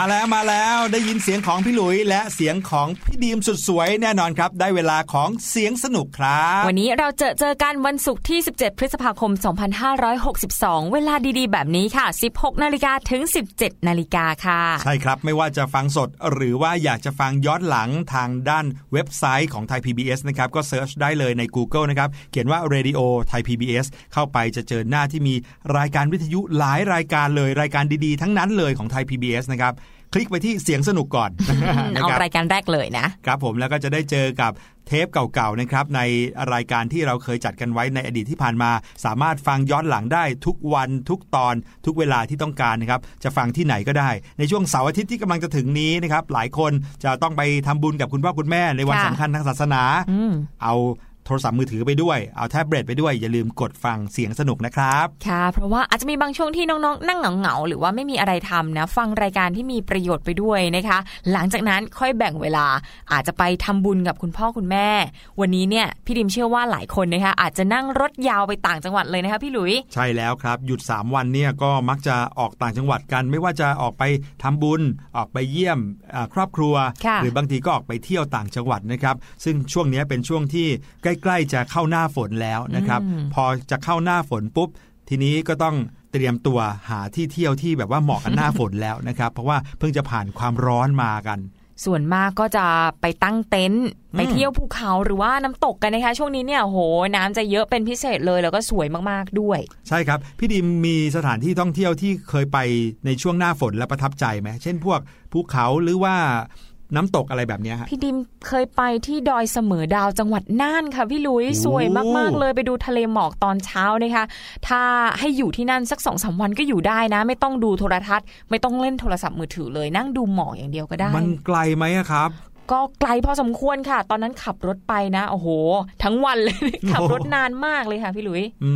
มาแล้วมาแล้วได้ยินเสียงของพี่หลุยและเสียงของพี่ ดีมสุดสวยแน่นอนครับ ได้เวลาของเสียงสนุกครับ วันนี้เราเจอเจอกันวันศุกร์ที่ 17 พฤษภาคม 2562 เวลาดีๆ แบบนี้ค่ะ 16 นาฬิกาถึง 17 นาฬิกาค่ะ ใช่ครับ ไม่ว่าจะฟังสดหรือว่าอยากจะฟังย้อนหลังทางด้านเว็บไซต์ของไทย PBS นะครับ ก็เซิร์ชได้เลยใน Google นะครับ เขียนว่า Radio Thai PBS เข้าไปจะเจอหน้าที่มีรายการวิทยุหลายรายการเลยรายการดีๆ ทั้งนั้นเลยของไทย PBS นะครับ คลิกไปที่เสียงสนุกก่อนนะเอาครับรายการแรกเลยนะครับผมแล้วก็จะได้เจอกับเทปเก่าๆนะครับในรายการที่เราเคยจัดกันไว้ในอดีตที่ผ่านมา สามารถฟังย้อนหลังได้ทุกวันทุกตอนทุกเวลาที่ต้องการนะครับจะฟังที่ไหนก็ได้ ในช่วงเสาร์อาทิตย์ที่กำลังจะถึงนี้นะครับหลายคนจะต้องไปทำบุญกับคุณพ่อคุณแม่ในวันค่ะสำคัญทางศาสนาอืมเอา โทรศัพท์มือถือไปด้วย เอาแท็บเล็ตไปด้วย อย่าลืมกดฟังเสียงสนุกนะครับ ค่ะ เพราะว่าอาจจะมีบางช่วงที่น้องๆ นั่งเหงาๆ หรือว่าไม่มีอะไรทำนะ ฟังรายการที่มีประโยชน์ไปด้วยนะคะ หลังจากนั้นค่อยแบ่งเวลา อาจจะไปทำบุญกับคุณพ่อคุณแม่ วันนี้เนี่ยพี่ดิมเชื่อว่าหลายคนนะคะอาจจะนั่งรถยาวไปต่างจังหวัดเลยนะคะพี่หลุย ใช่แล้วครับ หยุด 3 วันเนี่ยก็มักจะออกต่างจังหวัดกัน ไม่ว่าจะออกไปทำบุญ ออกไปเยี่ยมอ่าครอบครัวค่ะหรือบางทีก็ออกไปเที่ยวต่างจังหวัดนะครับ ซึ่งช่วงนี้เป็นช่วงที่ใกล้ๆจะเข้าหน้าฝนแล้วนะครับอืมพอจะเข้าหน้าฝนปุ๊บ ทีนี้ก็ต้องเตรียมตัวหาที่เที่ยวที่แบบว่าเหมาะกับหน้าฝนแล้วนะครับ เพราะว่าเพิ่งจะผ่านความร้อนมากัน ส่วนมากก็จะไปตั้งเต็นท์ไปอืมเที่ยวภูเขาหรือว่าน้ำตกกันนะคะ ช่วงนี้เนี่ยโหน้ำจะเยอะเป็นพิเศษเลยแล้วก็สวยมากๆด้วย ใช่ครับ พี่ดิมมีสถานที่ท่องเที่ยวที่เคยไปในช่วงหน้าฝนและประทับใจไหมเช่นพวกภูเขาหรือว่า น้ำตกอะไรแบบเนี้ยฮะพี่ดิมเคยไปที่ดอยเสมอดาวจังหวัดน่านค่ะพี่ลุยโอ้สวยมากๆเลยไปดูทะเลหมอกตอนเช้านะคะ ถ้าให้อยู่ที่นั่นสักสองสามวันก็อยู่ได้นะ ไม่ต้องดูโทรทัศน์ ไม่ต้องเล่นโทรศัพท์มือถือเลยนั่งดูหมอกอย่างเดียวก็ได้ มันไกลไหมอะครับ ก็ไกลพอสมควรค่ะ ตอนนั้นขับรถไปนะโอ้โห ทั้งวันเลย ขับรถนานมากเลยค่ะพี่ลุยอื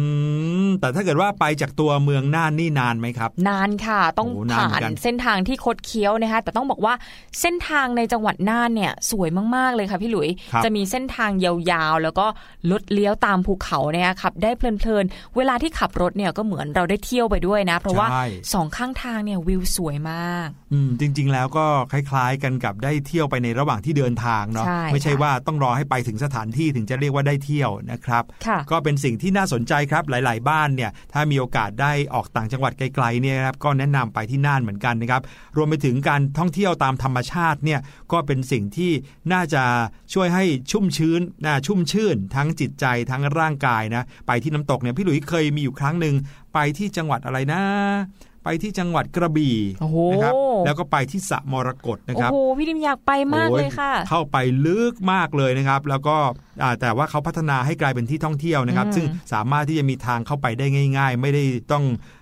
มแต่ถ้าเกิดว่าไปจากตัวเมืองน่านนี่นานไหมครับ นานค่ะ ต้องโอ้นานผ่าเหมือนนกันเส้นทางที่คดเคี้ยวนะคะแต่ต้องบอกว่าเส้นทางในจังหวัดน่านเนี่ยสวยมากๆเลยค่ะพี่หลุยครับจะมีเส้นทางยาวๆ แล้วก็ลดเลี้ยวตามภูเขาเนี่ยขับได้เพลินๆเวลาที่ขับรถเนี่ยก็เหมือนเราได้เที่ยวไปด้วยนะ เพราะว่าใช่สองข้างทางเนี่ยวิวสวยมาก อืมจริง ๆ แล้วก็คล้าย ๆ กันกับได้เที่ยวไปในระหว่างที่เดินทางเนาะใช่ไม่ใช่ค่ะว่าต้องรอให้ไปถึงสถานที่ถึงจะเรียกว่าได้เที่ยวนะครับค่ะก็เป็นสิ่งที่น่าสนใจครับหลาย ๆ บ้านเนี่ยถ้ามีโอกาสได้ออกต่างจังหวัดไกลๆเนี่ยนะครับก็แนะนำไปที่น่านเหมือนกันนะครับรวมไปถึงการท่องเที่ยวตามธรรมชาติเนี่ยก็เป็นสิ่งที่น่าจะช่วยให้ชุ่มชื้นนะชุ่มชื่น ทั้งจิตใจทั้งร่างกายนะไปที่น้ำตกเนี่ยพี่หลุยเคยมีอยู่ครั้งหนึ่งไปที่จังหวัดอะไรนะ ไปที่จังหวัดกระบี่โอ้โหนะครับแล้วก็ไปที่สระมรกตนะโอ้ครับโหพี่ดิมอยากไปมากโอ้เลยค่ะ เข้าไปลึกมากเลยนะครับ แล้วก็อ่าแต่ว่าเขาพัฒนาให้กลายเป็นที่ท่องเที่ยวนะครับอืมซึ่งสามารถที่จะมีทางเข้าไปได้ง่าย ๆ ไม่ได้ต้อง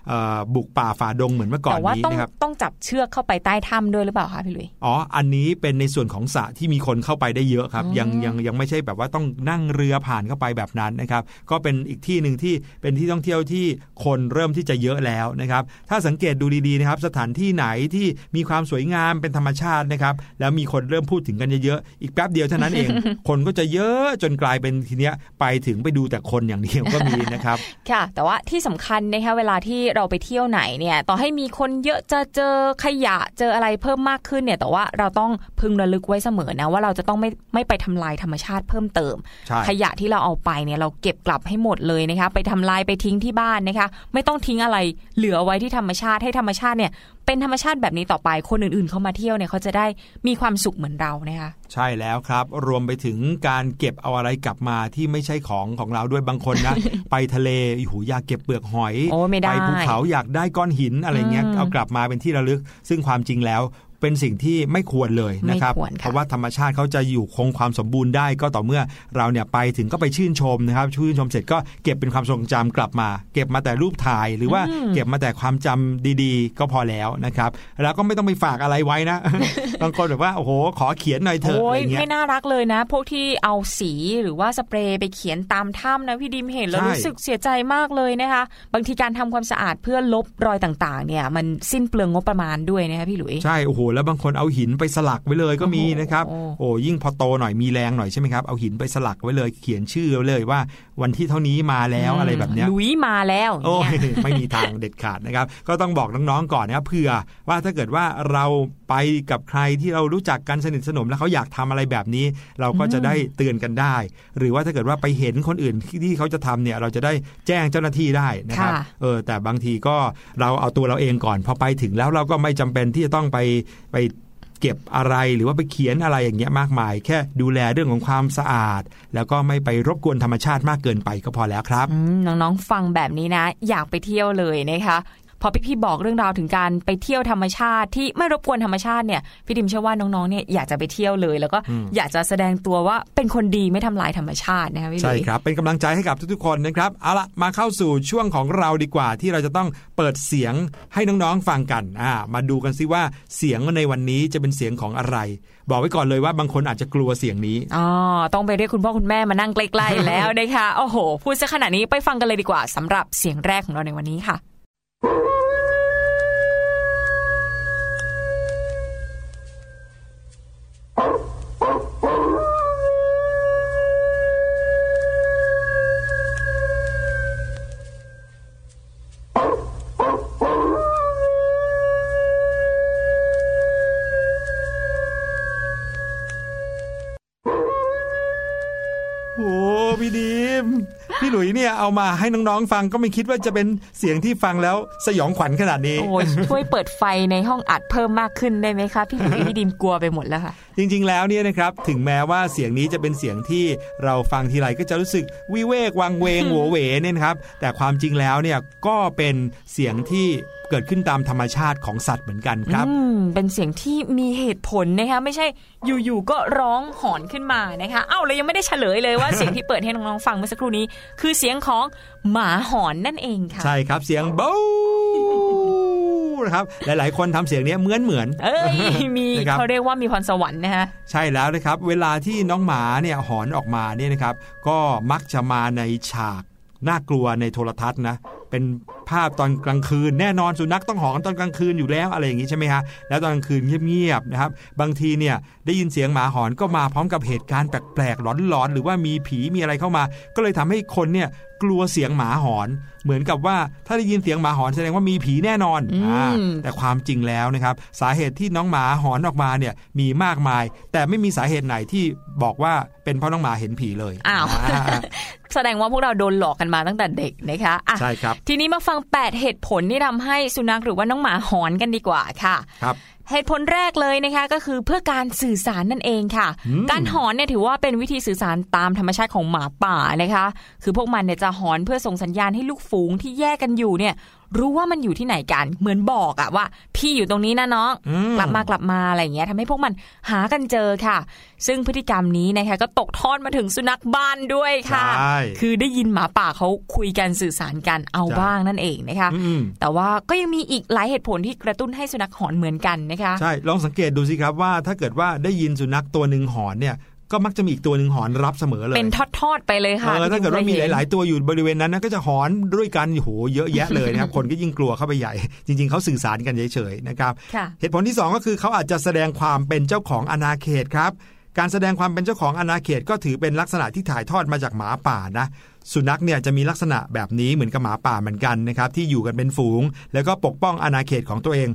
เออบุกป่าฝ่าดงเหมือนเมื่อก่อนแต่ว่านี้ต้องนะครับต้องจับเชือกเข้าไปใต้ถ้ำด้วยหรือเปล่าคะพี่หลุยอ๋ออันนี้เป็นในส่วนของสระที่มีคนเข้าไปได้เยอะครับอ๋อยังยังยังไม่ใช่แบบว่าต้องนั่งเรือผ่านเข้าไปแบบนั้นนะครับก็เป็นอีกที่หนึ่งที่เป็นที่ท่องเที่ยวที่คนเริ่มที่จะเยอะแล้วนะครับถ้าสังเกตดูดีๆนะครับสถานที่ไหนที่มีความสวยงามเป็นธรรมชาตินะครับแล้วมีคนเริ่มพูดถึงกันเยอะๆอีกแป๊บเดียวเท่านั้นเอง คนก็จะเยอะจนกลายเป็นทีเนี้ยไปถึงไปดูแต่คนอย่างเดียวก็มีนะครับค่ะแต่ว่าที่สำคัญนะคะเวลาที่เราไปเที่ยวไหนเนี่ยต่อให้มีคนเยอะจะเจอขยะเจออะไรเพิ่มมากขึ้นเนี่ยแต่ว่าเราต้องพึงระลึกไว้เสมอนะว่าเราจะต้องไม่ไม่ไปทำลายธรรมชาติเพิ่มเติมใช่ขยะที่เราเอาไปเนี่ยเราเก็บกลับให้หมดเลยนะคะไปทำลายไปทิ้งที่บ้านนะคะไม่ต้องทิ้งอะไรเหลือไว้ที่ธรรมชาติให้ธรรมชาติเนี่ย เป็นธรรมชาติแบบนี้ต่อไป คนอื่นๆเขามาเที่ยวเนี่ยเขาจะได้มีความสุขเหมือนเรานะคะใช่แล้วครับ รวมไปถึงการเก็บเอาอะไรกลับมาที่ไม่ใช่ของของเราด้วยบางคนนะ ไปทะเลหูอยากเก็บเปลือกหอยโอ้ไม่ได้ไปภูเขาอยากได้ก้อนหินอะไรเงี้ยอืมเอากลับมาเป็นที่ระลึก ซึ่งความจริงแล้ว เป็นสิ่งที่ไม่ควรเลยนะครับไม่ควรค่ะเพราะว่าธรรมชาติเขาจะอยู่คงความสมบูรณ์ได้ก็ต่อเมื่อเราเนี่ยไปถึงก็ไปชื่นชมนะครับชื่นชมเสร็จก็เก็บเป็นความทรงจำกลับมา เก็บมาแต่รูปถ่ายหรือว่าเก็บมาแต่ความจำดีๆ ก็พอแล้วนะครับ แล้วก็ไม่ต้องไปฝากอะไรไว้นะบางคนแบบว่าโอ้โหขอเขียนหน่อยเถอะโอ้อะไรยเงี้ยไม่น่ารักเลยนะ พวกที่เอาสีหรือว่าสเปรย์ไปเขียนตามถ้ำนะพี่ดิมเห็นแล้วใช่รู้สึกเสียใจมากเลยนะคะบางทีการทำความสะอาดเพื่อลบรอยต่างๆ เนี่ยมันสิ้นเปลืองงบประมาณด้วยนะคะพี่หลุยใช่โอ้โหแล้วบางคนเอาหินไปสลักไว้เลยก็มีนะครับโอ้โหโอ้ยิ่งพอโตหน่อยมีแรงหน่อยใช่ไหมครับเอาหินไปสลักไว้เลย เขียนชื่อไว้เลยว่า วันที่เท่านี้มาแล้วอะไรแบบเนี้ยลุยมาแล้วโอ้ยเนี่ยไม่มีทางเด็ดขาดนะครับ ก็ต้องบอกน้องๆก่อนนะครับเผื่อว่าถ้าเกิดว่าเราไปกับใครที่เรารู้จักกันสนิทสนมแล้วเขาอยากทำอะไรแบบนี้ เราก็จะได้เตือนกันได้ หรือว่าถ้าเกิดว่าไปเห็นคนอื่นที่ที่เขาจะทำเนี่ยเราจะได้แจ้งเจ้าหน้าที่ได้นะครับค่ะเออแต่บางทีก็เราเอาตัวเราเองก่อนพอไปถึงแล้วเราก็ไม่จำเป็นที่จะต้องไปไปเก็บอะไรหรือว่าไปเขียนอะไรอย่างเงี้ยมากมาย แค่ดูแลเรื่องของความสะอาด แล้วก็ไม่ไปรบกวนธรรมชาติมากเกินไปก็พอแล้วครับน้องๆฟังแบบนี้นะ อยากไปเที่ยวเลยนะคะ พอพี่ๆบอกเรื่องราวถึงการไปเที่ยวธรรมชาติที่ไม่รบกวนธรรมชาติเนี่ยพี่ดิมเชื่อว่าน้องๆเนี่ยอยากจะไปเที่ยวเลย แล้วก็อืมอยากจะแสดงตัวว่าเป็นคนดีไม่ทำลายธรรมชาตินะคะพี่หใช่ลุยครับเป็นกำลังใจให้กับทุกๆคนนะครับเอาละมาเข้าสู่ช่วงของเราดีกว่า ที่เราจะต้องเปิดเสียงให้น้องๆฟังกันอ่ามาดูกันซิว่าเสียงในวันนี้จะเป็นเสียงของอะไร บอกไว้ก่อนเลยว่าบางคนอาจจะกลัวเสียงนี้อ๋อต้องไปเรียกคุณพ่อคุณแม่มานั่งใกล้ๆแล้วนะคะโอ้โหพูดซะขนาดนี้ไปฟังกันเลยดีกว่าสำหรับเสียงแรกของเราในวันนี้ค่ะ โเนี่ยเอามาให้น้องๆฟังก็ไม่คิดว่าจะเป็นเสียงที่ฟังแล้วสยองขวัญขนาดนี้โอ้ยช่วยเปิดไฟในห้องอัดเพิ่มมากขึ้นได้ไหมคะพี่หลุยพี่ดิมกลัวไปหมดแล้วค่ะ จริงๆแล้วเนี่ยนะครับถึงแม้ว่าเสียงนี้จะเป็นเสียงที่เราฟังทีไรก็จะรู้สึกวิเวกวังเวงโหวเหวเนี่ยนะครับแต่ความจริงแล้วเนี่ยก็เป็นเสียงที่เกิดขึ้นตามธรรมชาติของสัตว์เหมือนกันครับอืมเป็นเสียงที่มีเหตุผลนะคะไม่ใช่อยู่ๆก็ร้องหอนขึ้นมานะคะเอ้าเรายังไม่ได้เฉลยเลยว่าเสียงที่เปิดให้น้องๆฟังเมื่อสักครู่นี้ คือเสียงของหมาหอนนั่นเองค่ะ ใช่ครับเสียงบู๊ นะครับ หลายๆ คนทำเสียงเนี้ยเหมือนเหมือนเอ้ยมีนะครับเขาเรียกว่ามีพรสวรรค์นะคะใช่แล้วนะครับ เวลาที่น้องหมาเนี่ยหอนออกมาเนี่ยนะครับ ก็มักจะมาในฉากน่ากลัวในโทรทัศน์นะ เป็นภาพตอนกลางคืนแน่นอนสุนัขต้องหอนตอนกลางคืนอยู่แล้วอะไรอย่างนี้ใช่ไหมฮะแล้วตอนกลางคืนเงียบๆนะครับบางทีเนี่ยได้ยินเสียงหมาหอนก็มาพร้อมกับเหตุการณ์แปลกๆหลอนๆหรือว่ามีผีมีอะไรเข้ามา ก็เลยทำให้คนเนี่ยกลัวเสียงหมาหอน เหมือนกับว่าถ้าได้ยินเสียงหมาหอนแสดงว่ามีผีแน่นอนอืมอ่าแต่ความจริงแล้วนะครับ สาเหตุที่น้องหมาหอนออกมาเนี่ยมีมากมาย แต่ไม่มีสาเหตุไหนที่บอกว่าเป็นเพราะน้องหมาเห็นผีเลยอ้าวแสดงว่าพวกเราโดนหลอกกันมาตั้งแต่เด็กนะคะอะใช่ครับทีนี้มาฟัง 8 เหตุผลที่ทำให้สุนัขหรือว่าน้องหมาหอนกันดีกว่าค่ะครับเหตุผลแรกเลยนะคะก็คือเพื่อการสื่อสารนั่นเองค่ะอืมการหอนเนี่ยถือว่าเป็นวิธีสื่อสารตามธรรมชาติของหมาป่านะคะ คือพวกมันเนี่ยจะหอนเพื่อส่งสัญญาณให้ลูกฝูงที่แยกกันอยู่เนี่ย รู้ว่ามันอยู่ที่ไหนกัน เหมือนบอกอะว่า พี่อยู่ตรงนี้นะน้องอืมกลับมากลับมาอะไรอย่างเงี้ยทำให้พวกมันหากันเจอค่ะ ซึ่งพฤติกรรมนี้นะคะก็ตกทอดมาถึงสุนัขบ้านด้วยค่ะใช่คือได้ยินหมาป่าเขาคุยกันสื่อสารกันเอาใช่บ้างนั่นเองนะคะอืมแต่ว่าก็ยังมีอีกหลายเหตุผลที่กระตุ้นให้สุนัขหอนเหมือนกันนะคะ ใช่ลองสังเกตดูสิครับว่าถ้าเกิดว่าได้ยินสุนัขตัวหนึ่งหอนเนี่ย ก็มักจะมีอีกตัวหนึ่งหอนรับเสมอเลย เป็นทอดๆไปเลยค่ะเออถ้าเกิดว่ามีหลายๆๆตัวอยู่บริเวณนั้นนะก็จะหอนด้วยกันโอ้โหเยอะแยะเลยนะครับ คนก็ยิ่งกลัวเข้าไปใหญ่ จริง ๆเขาสื่อสารกันเฉยๆนะครับค่ะเหตุผลที่ 2 ก็คือเขาอาจจะแสดงความเป็นเจ้าของอาณาเขตครับการแสดงความเป็นเจ้าของอาณาเขตก็ถือเป็นลักษณะที่ถ่ายทอดมาจากหมาป่านะ สุนัขเนี่ยจะมีลักษณะแบบนี้เหมือนกับหมาป่าเหมือนกันนะครับที่อยู่กันเป็นฝูง แล้วก็ปกป้องอาณาเขตของตัวเอง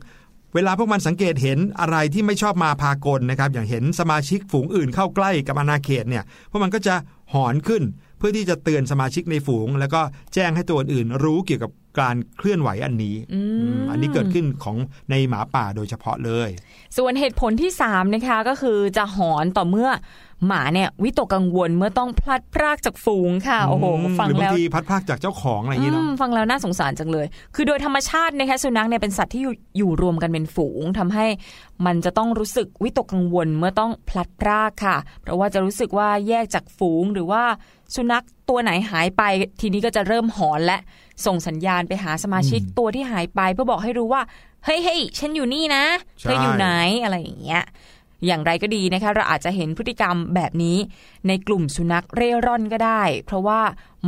เวลาพวกมันสังเกตเห็นอะไรที่ไม่ชอบมาพากลนะครับ อย่างเห็นสมาชิกฝูงอื่นเข้าใกล้กับอาณาเขตเนี่ยพวกมันก็จะหอนขึ้น เพื่อที่จะเตือนสมาชิกในฝูง แล้วก็แจ้งให้ตัวอื่นรู้เกี่ยวกับการเคลื่อนไหวอันนี้อืมอืมอันนี้เกิดขึ้นของในหมาป่าโดยเฉพาะเลย ส่วนเหตุผลที่3นะคะก็คือจะหอนต่อเมื่อ หมาเนี่ยวิตกกังวลเมื่อต้องพลัดพรากจากฝูงค่ะโอ้โหมฟังหรือบาแล้งวทีพัดพรากจากเจ้าของอะไรอย่างนี้เนาะอืมฟังแล้วน่าสงสารจังเลย คือโดยธรรมชาตินะคะสุนัขเนี่ยเป็นสัตว์ที่อยู่อยู่รวมกันเป็นฝูงทำให้มันจะต้องรู้สึกวิตกกังวลเมื่อต้องพลัดพรากค่ะ เพราะว่าจะรู้สึกว่าแยกจากฝูงหรือว่าสุนัขตัวไหนหายไป ทีนี้ก็จะเริ่มหอนและส่งสัญญาณไปหาสมาชิกอืมตัวที่หายไป เพื่อบอกให้รู้ว่าเฮ้ยเฮ้ยฉันอยู่นี่นะใช่เธออยู่ไหนอะไรอย่างเงี้ย อย่างไรก็ดีนะคะเราอาจจะเห็นพฤติกรรมแบบนี้ในกลุ่มสุนัขเร่ร่อนก็ได้ เพราะว่า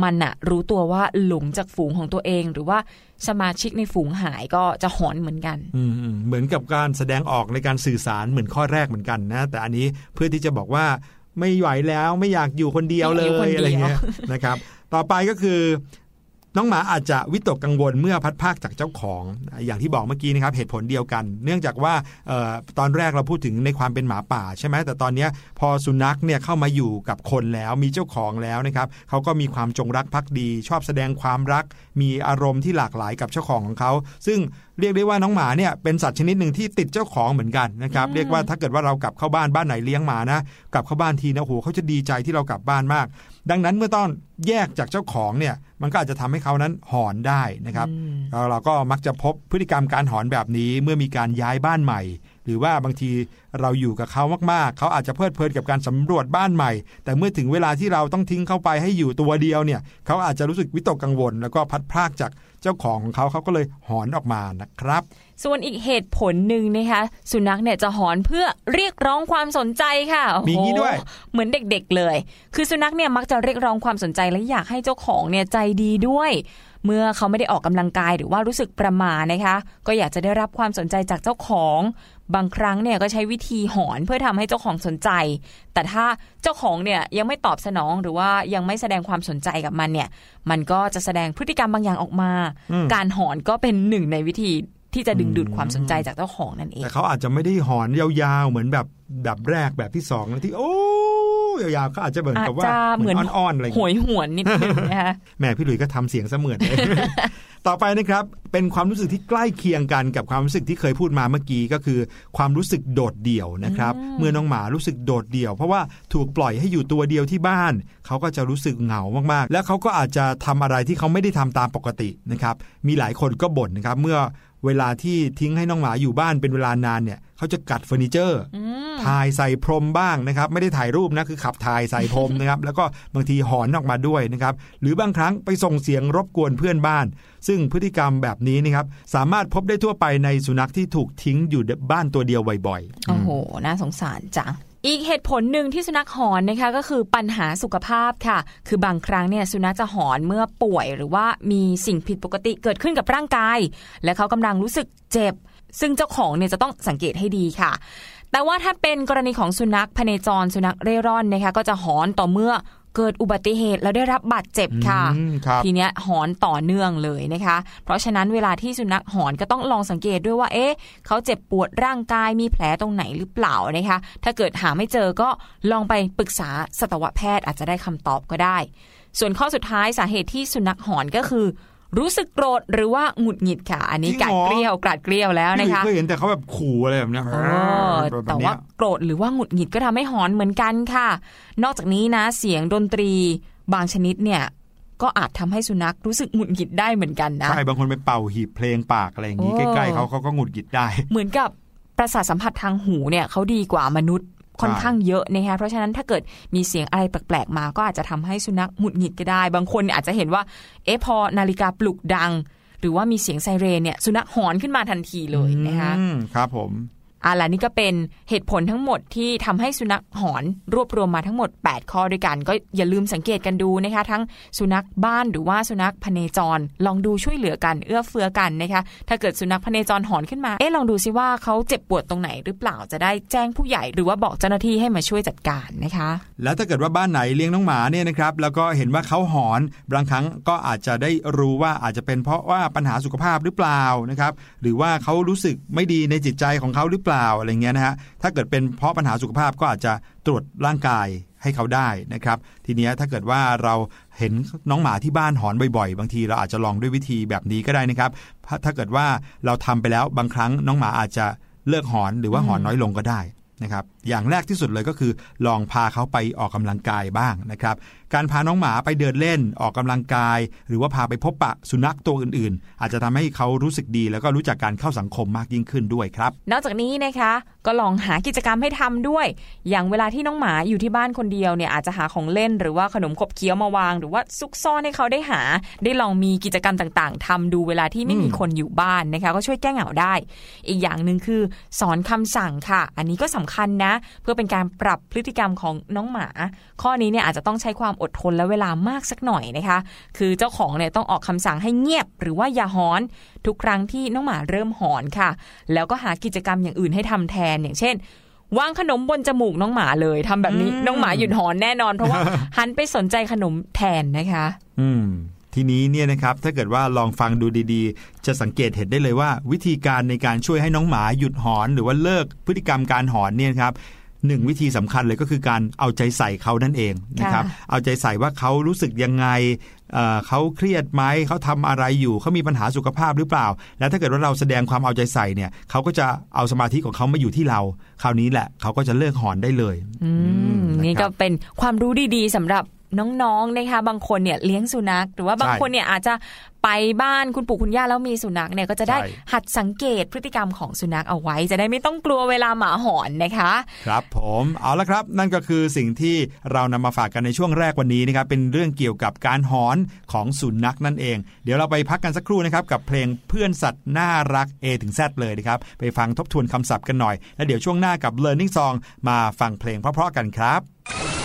มันอะรู้ตัวว่าหลงจากฝูงของตัวเอง หรือว่าสมาชิกในฝูงหายก็จะหอนเหมือนกันอืมอืมเหมือนกับการแสดงออกในการสื่อสารเหมือนข้อแรกเหมือนกันนะแต่อันนี้เพื่อที่จะบอกว่าไม่ไหวแล้วไม่อยากอยู่คนเดียวเลอยากอยู่คนยเดียวอะไรเงี้ยนะครับ ต่อไปก็คือ น้องหมาอาจจะวิตกกังวลเมื่อพัดภาคจากเจ้าของ อย่างที่บอกเมื่อกี้นะครับเหตุผลเดียวกัน เนื่องจากว่าออตอนแรกเราพูดถึงในความเป็นหมาป่าใช่ไหมแต่ตอนนี้พอสุนัขเนี่ยเข้ามาอยู่กับคนแล้วมีเจ้าของแล้วนะครับเขาก็มีความจงรักภักดี ชอบแสดงความรัก มีอารมณ์ที่หลากหลายกับเจ้าของของเขา ซึ่ง เรียกได้ว่าน้องหมาเนี่ยเป็นสัตว์ชนิดหนึ่งที่ติดเจ้าของเหมือนกันนะครับเรียกว่าถ้าเกิดว่าเรากลับเข้าบ้านบ้านไหนเลี้ยงหมานะกลับเข้าบ้านทีนะโอ้โหเขาจะดีใจที่เรากลับบ้านมาก ดังนั้นเมื่อต้องแยกจากเจ้าของเนี่ยมันก็อาจจะทำให้เขานั้นหอนได้นะครับอืมเราเราก็มักจะพบพฤติกรรมการหอนแบบนี้เมื่อมีการย้ายบ้านใหม่ หรือว่าบางทีเราอยู่กับเขามากๆ เขาอาจจะเพลิดเพลินกับการสำรวจบ้านใหม่ แต่เมื่อถึงเวลาที่เราต้องทิ้งเข้าไปให้อยู่ตัวเดียวเนี่ยเขาอาจจะรู้สึกวิตกกังวล แล้วก็พัดพรากจาก เจ้าของของเขาเขาก็เลยหอนออกมานะครับ ส่วนอีกเหตุผลหนึ่งนะคะสุนัขเนี่ยจะหอนเพื่อเรียกร้องความสนใจค่ะโอ้โหมีงี้ด้วย เหมือนเด็กๆเลย คือสุนัขเนี่ยมักจะเรียกร้องความสนใจและอยากให้เจ้าของเนี่ยใจดีด้วยเมื่อเขาไม่ได้ออกกำลังกายหรือว่ารู้สึกประหมานะคะ ก็อยากจะได้รับความสนใจจากเจ้าของ บางครั้งเนี่ยก็ใช้วิธีหอนเพื่อทำให้เจ้าของสนใจ แต่ถ้าเจ้าของเนี่ยยังไม่ตอบสนองหรือว่ายังไม่แสดงความสนใจกับมันเนี่ย มันก็จะแสดงพฤติกรรมบางอย่างออกมาอืมการหอนก็เป็นหนึ่งในวิธีที่จะดึงดูดความสนใจจากเจ้าของนั่นเอง แต่เขาอาจจะไม่ได้หอนยาวๆ เหมือนแบบแบบแรกแบบที่สองนะที่โอ้ยาวๆเขาอาจจะเหมือนอาจกับว่าจะเหมือนอ่อนๆอะไรอย่างโหเงี้ยยหวนนิดนึงนะคะแหม่พี่หลุยส์ก็ทำเสียงเสมือนเลย ต่อไปนะครับเป็นความรู้สึกที่ใกล้เคียงกันกับความรู้สึกที่เคยพูดมาเมื่อกี้ก็คือ ความรู้สึกโดดเดี่ยวนะครับอืมเมื่อน้องหมารู้สึกโดดเดี่ยว เพราะว่าถูกปล่อยให้อยู่ตัวเดียวที่บ้าน เขาก็จะรู้สึกเหงามากๆ และเขาก็อาจจะทำอะไรที่เขาไม่ได้ทำตามปกตินะครับ มีหลายคนก็บ่นนะครับ เมื่อเวลาที่ทิ้งให้น้องหมาอยู่บ้านเป็นเวลานานเนี่ย เขาจะกัดเฟอร์นิเจอร์อืมถ่ายใส่พรมบ้างนะครับ ไม่ได้ถ่ายรูปนะคือขับถ่ายใส่พรมนะครับ แล้วก็บางทีหอนออกมาด้วยนะครับ หรือบางครั้งไปส่งเสียงรบกวนเพื่อนบ้าน ซึ่งพฤติกรรมแบบนี้นะครับ สามารถพบได้ทั่วไปในสุนัขที่ถูกทิ้งอยู่บ้านตัวเดียวบ่อยๆโอ้โหน่าสงสารจังอีกเหตุผลหนึ่งที่สุนัขหอนนะคะก็คือปัญหาสุขภาพค่ะ คือบางครั้งเนี่ยสุนัขจะหอนเมื่อป่วย หรือว่ามีสิ่งผิดปกติเกิดขึ้นกับร่างกาย และเขากำลังรู้สึกเจ็บ ซึ่งเจ้าของเนี่ยจะต้องสังเกตให้ดีค่ะ แต่ว่าถ้าเป็นกรณีของสุนัขพเนจรสุนัขเร่ร่อนนะคะก็จะหอนต่อเมื่อเกิดอุบัติเหตุแล้วได้รับบาดเจ็บค่ะอืมครับทีเนี้ยหอนต่อเนื่องเลยนะคะ เพราะฉะนั้นเวลาที่สุนัขหอนก็ต้องลองสังเกตด้วยว่า เอ๊ะ เขาเจ็บปวดร่างกายมีแผลตรงไหนหรือเปล่านะคะ ถ้าเกิดหาไม่เจอก็ลองไปปรึกษาสัตวแพทย์อาจจะได้คำตอบก็ได้ ส่วนข้อสุดท้ายสาเหตุที่สุนัขหอนก็คือ รู้สึกโกรธหรือว่าหงุดหงิดค่ะ อันนี้จริงกัดเหรอเกลียวกราดเกลียวแล้วพี่หนะลุยส์คะเคยเห็นแต่เขาแบบขู่อะไรแบบเนี้ยเออบบแต่เนี้ว่ายโกรธหรือว่าหงุดหงิดก็ทำให้หอนเหมือนกันค่ะ นอกจากนี้นะเสียงดนตรีบางชนิดเนี่ยก็อาจทำให้สุนัขรู้สึกหงุดหงิดได้เหมือนกันนะใช่บางคนไปเป่าหีบเพลงปากอะไรอย่างนี้โอ้ใกล้ๆเขาเขาก็หงุดหงิดได้ เหมือนกับประสาทสัมผัสทางหูเนี่ยเขาดีกว่ามนุษย์ ค่อนข้างเยอะนะคะเพราะฉะนั้นถ้าเกิดมีเสียงอะไรแปลกๆมา ก็อาจจะทำให้สุนัขหงุดหงิดก็ได้ บางคนเนี่ยอาจจะเห็นว่า เอ๊ะพอนาฬิกาปลุกดัง หรือว่ามีเสียงไซเรนเนี่ยสุนัขหอนขึ้นมาทันทีเลยนะคะครับผม อะล่ะนี่ก็เป็นเหตุผลทั้งหมดที่ทำให้สุนัขหอนรวบรวมมาทั้งหมด 8 ข้อด้วยกัน ก็อย่าลืมสังเกตกันดูนะคะ ทั้งสุนัขบ้านหรือว่าสุนัขพเนจร ลองดูช่วยเหลือกันเอื้อเฟื้อกันนะคะถ้าเกิดสุนัขพเนจรหอนขึ้นมาเอ๊ะลองดูซิว่าเขาเจ็บปวดตรงไหนหรือเปล่าจะได้แจ้งผู้ใหญ่หรือว่าบอกเจ้าหน้าที่ให้มาช่วยจัดการนะคะ แล้วถ้าเกิดว่าบ้านไหนเลี้ยงน้องหมาเนี่ยนะครับแล้วก็เห็นว่าเขาหอนบางครั้งก็อาจจะได้รู้ว่าอาจจะเป็นเพราะว่าปัญหาสุขภาพหรือเปล่านะครับหรือว่าเขารู้สึกไม่ดีในจิตใจของเขาหรือเปล่าอะไรเงี้ยนะฮะถ้าเกิดเป็นเพราะปัญหาสุขภาพก็อาจจะตรวจร่างกายให้เขาได้นะครับ ทีเนี้ยถ้าเกิดว่าเราเห็นน้องหมาที่บ้านหอนบ่อยๆ บางทีเราอาจจะลองด้วยวิธีแบบนี้ก็ได้นะครับ ถ้าเกิดว่าเราทำไปแล้วบางครั้งน้องหมาอาจจะเลิกหอนหรือว่าหอนน้อยลงก็ได้นะครับอย่างแรกที่สุดเลยก็คือ ลองพาเขาไปออกกำลังกายบ้างนะครับ การพาน้องหมาไปเดินเล่นออกกำลังกาย หรือว่าพาไปพบปะสุนัขตัวอื่นๆ อาจจะทำให้เขารู้สึกดี แล้วก็รู้จักการเข้าสังคมมากยิ่งขึ้นด้วยครับ นอกจากนี้นะคะ ก็ลองหากิจกรรมให้ทำด้วย อย่างเวลาที่น้องหมาอยู่ที่บ้านคนเดียวเนี่ยอาจจะหาของเล่นหรือว่าขนมขบเคี้ยวมาวาง หรือว่าซุกซ่อนให้เขาได้หา ได้ลองมีกิจกรรมต่างๆทำดูเวลาที่ไม่มีคนอยู่บ้านนะคะ ก็ช่วยแก้เหงาได้ อีกอย่างหนึ่งคือ สอนคำสั่งค่ะ อันนี้ก็สำคัญนะเพื่อเป็นการปรับพฤติกรรมของน้องหมา ข้อนี้เนี่ยอาจจะต้องใช้ความอดทนและเวลามากสักหน่อยนะคะ คือเจ้าของเนี่ยต้องออกคำสั่งให้เงียบ หรือว่าอย่าหอน ทุกครั้งที่น้องหมาเริ่มหอนค่ะ แล้วก็หากิจกรรมอย่างอื่นให้ทำแทนอย่างเช่นวางขนมบนจมูกน้องหมาเลยทำแบบนี้อืมน้องหมาหยุดหอนแน่นอน เพราะว่าหันไปสนใจขนมแทนนะคะ อืม ทีนี้เนี่ยนะครับถ้าเกิดว่าลองฟังดูดีๆ จะสังเกตเห็นได้เลยว่า วิธีการในการช่วยให้น้องหมาหยุดหอน หรือว่าเลิกพฤติกรรมการหอนเนี่ยนะครับหนึ่งวิธีสำคัญเลยก็คือการเอาใจใส่เขานั่นเองนะครับค่ะเอาใจใส่ว่าเขารู้สึกยังไงเอ่อเขาเครียดไหมเขาทำอะไรอยู่เขามีปัญหาสุขภาพหรือเปล่า แล้วถ้าเกิดว่าเราแสดงความเอาใจใส่เนี่ยเขาก็จะเอาสมาธิของเขามาอยู่ที่เรา คราวนี้แหละเขาก็จะเลิกหอนได้เลยอืมะนี่คก็รับเป็นความรู้ดีๆสำหรับ น้องๆนะคะบางคนเนี่ยเลี้ยงสุนัข หรือว่าบางใช่คนเนี่ยอาจจะไปบ้านคุณปู่คุณย่าแล้วมีสุนัขเนี่ยก็จะได้ใช่หัดสังเกตพฤติกรรมของสุนัขเอาไว้ จะได้ไม่ต้องกลัวเวลาหมาหอนนะคะ ครับผมเอาละครับ นั่นก็คือสิ่งที่เรานำมาฝากกันในช่วงแรกวันนี้นะครับเป็นเรื่องเกี่ยวกับการหอนของสุนัขนั่นเอง เดี๋ยวเราไปพักกันสักครู่นะครับกับเพลงเพื่อนสัตว์น่ารัก A ถึง Z เลยนะครับไปฟังทบทวนคำศัพท์กันหน่อย แล้วเดี๋ยวช่วงหน้ากับ Learning Song มาฟังเพลงเพราะๆกันครับ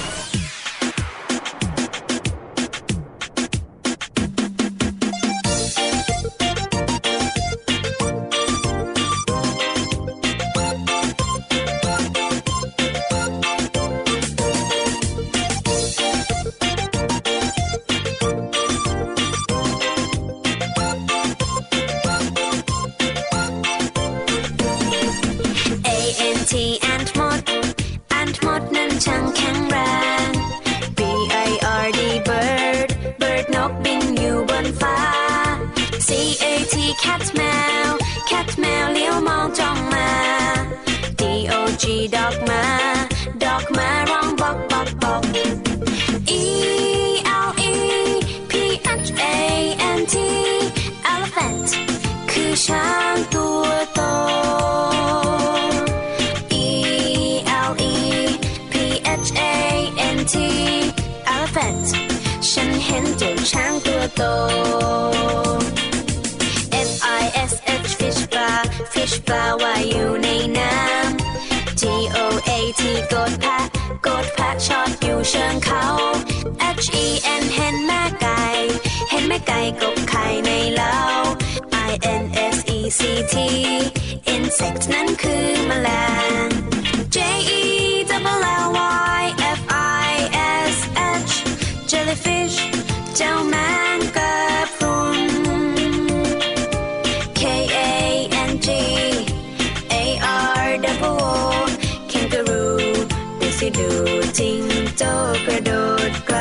เจ้าช้างตัวโต F I S H fish ปลา fish ปลาว่ายอยู่ในน้ำ G O A T กดแพะกดแพะชอดอยู่เชิงเขา H E N เห็นแม่ไก่ เห็นแม่ไก่กบไข่ในเล้า I N S E C T insect นั้นคือแมลง J E double L Y F I S H jellyfish เจ้าแมงกะพรุน K A N G A R double O kangaroo ดูสิดูจริงโจ้กระโดดไกล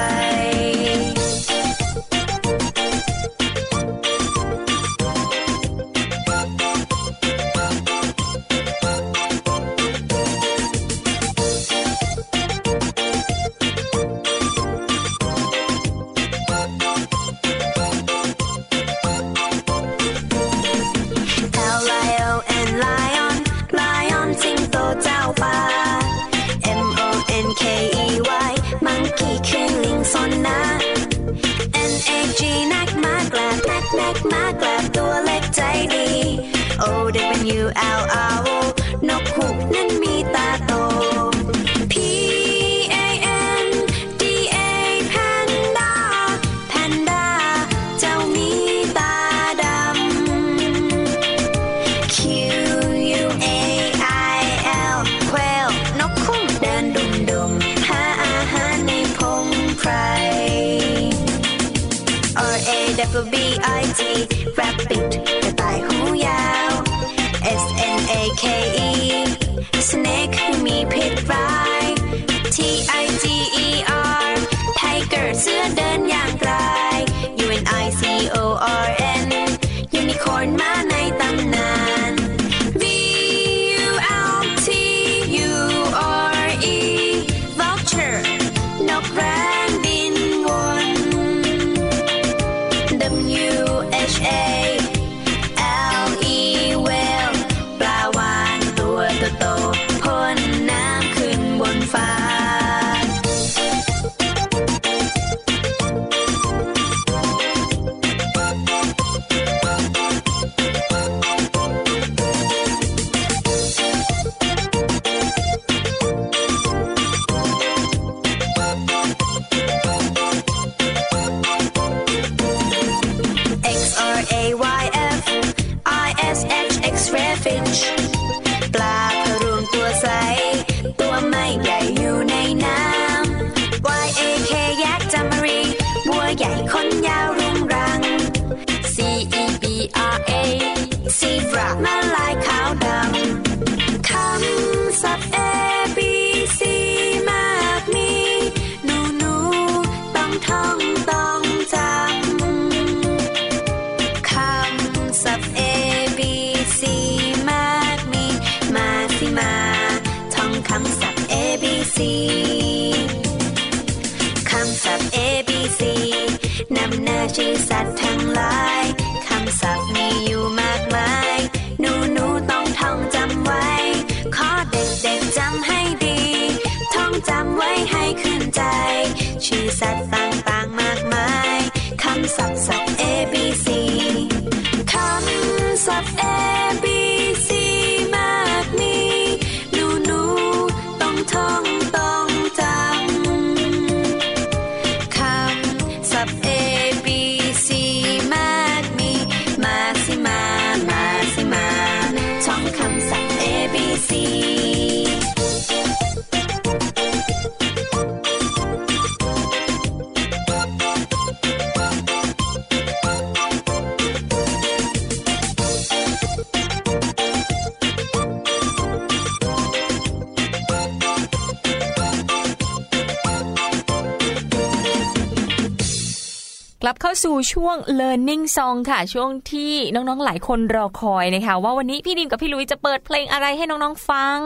สู่ช่วง Learning Song ค่ะ ช่วงที่น้องๆ หลายคนรอคอยนะคะ ว่าวันนี้พี่ดิมกับพี่ลุยจะเปิดเพลงอะไรให้น้องๆฟัง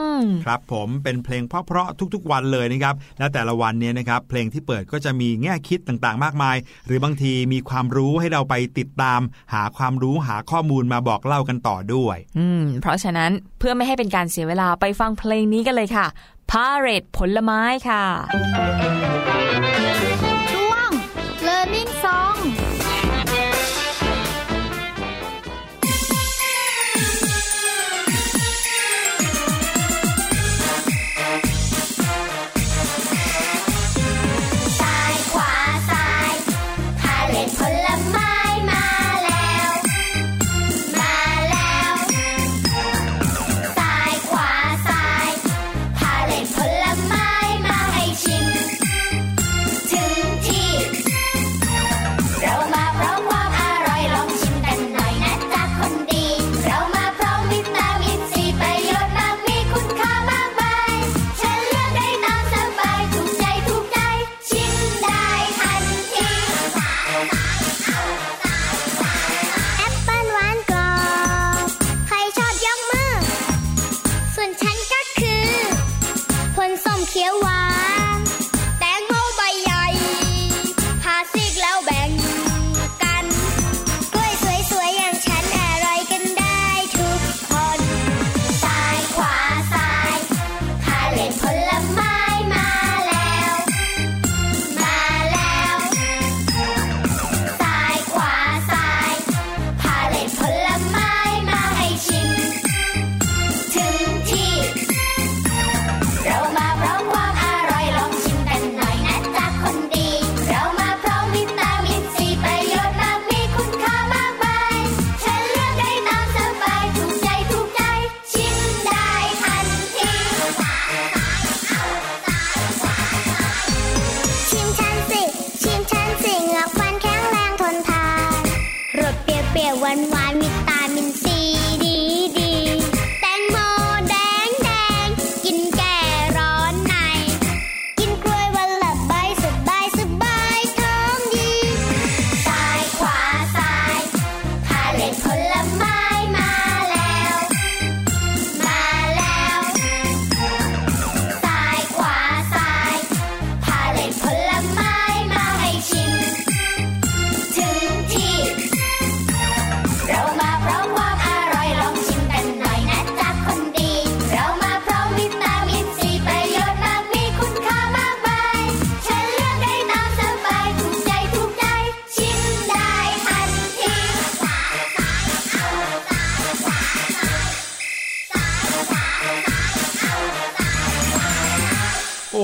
ครับผมเป็นเพลงเพราะๆทุกๆ วันเลยนะครับ และแต่ละวันเนี่ยนะครับเพลงที่เปิดก็จะมีแง่คิดต่างๆ มากมาย หรือบางทีมีความรู้ให้เราไปติดตาม หาความรู้หาข้อมูลมาบอกเล่ากันต่อด้วย อืม เพราะฉะนั้นเพื่อไม่ให้เป็นการเสียเวลาไปฟังเพลงนี้กันเลยค่ะพาเรตผลไม้ค่ะ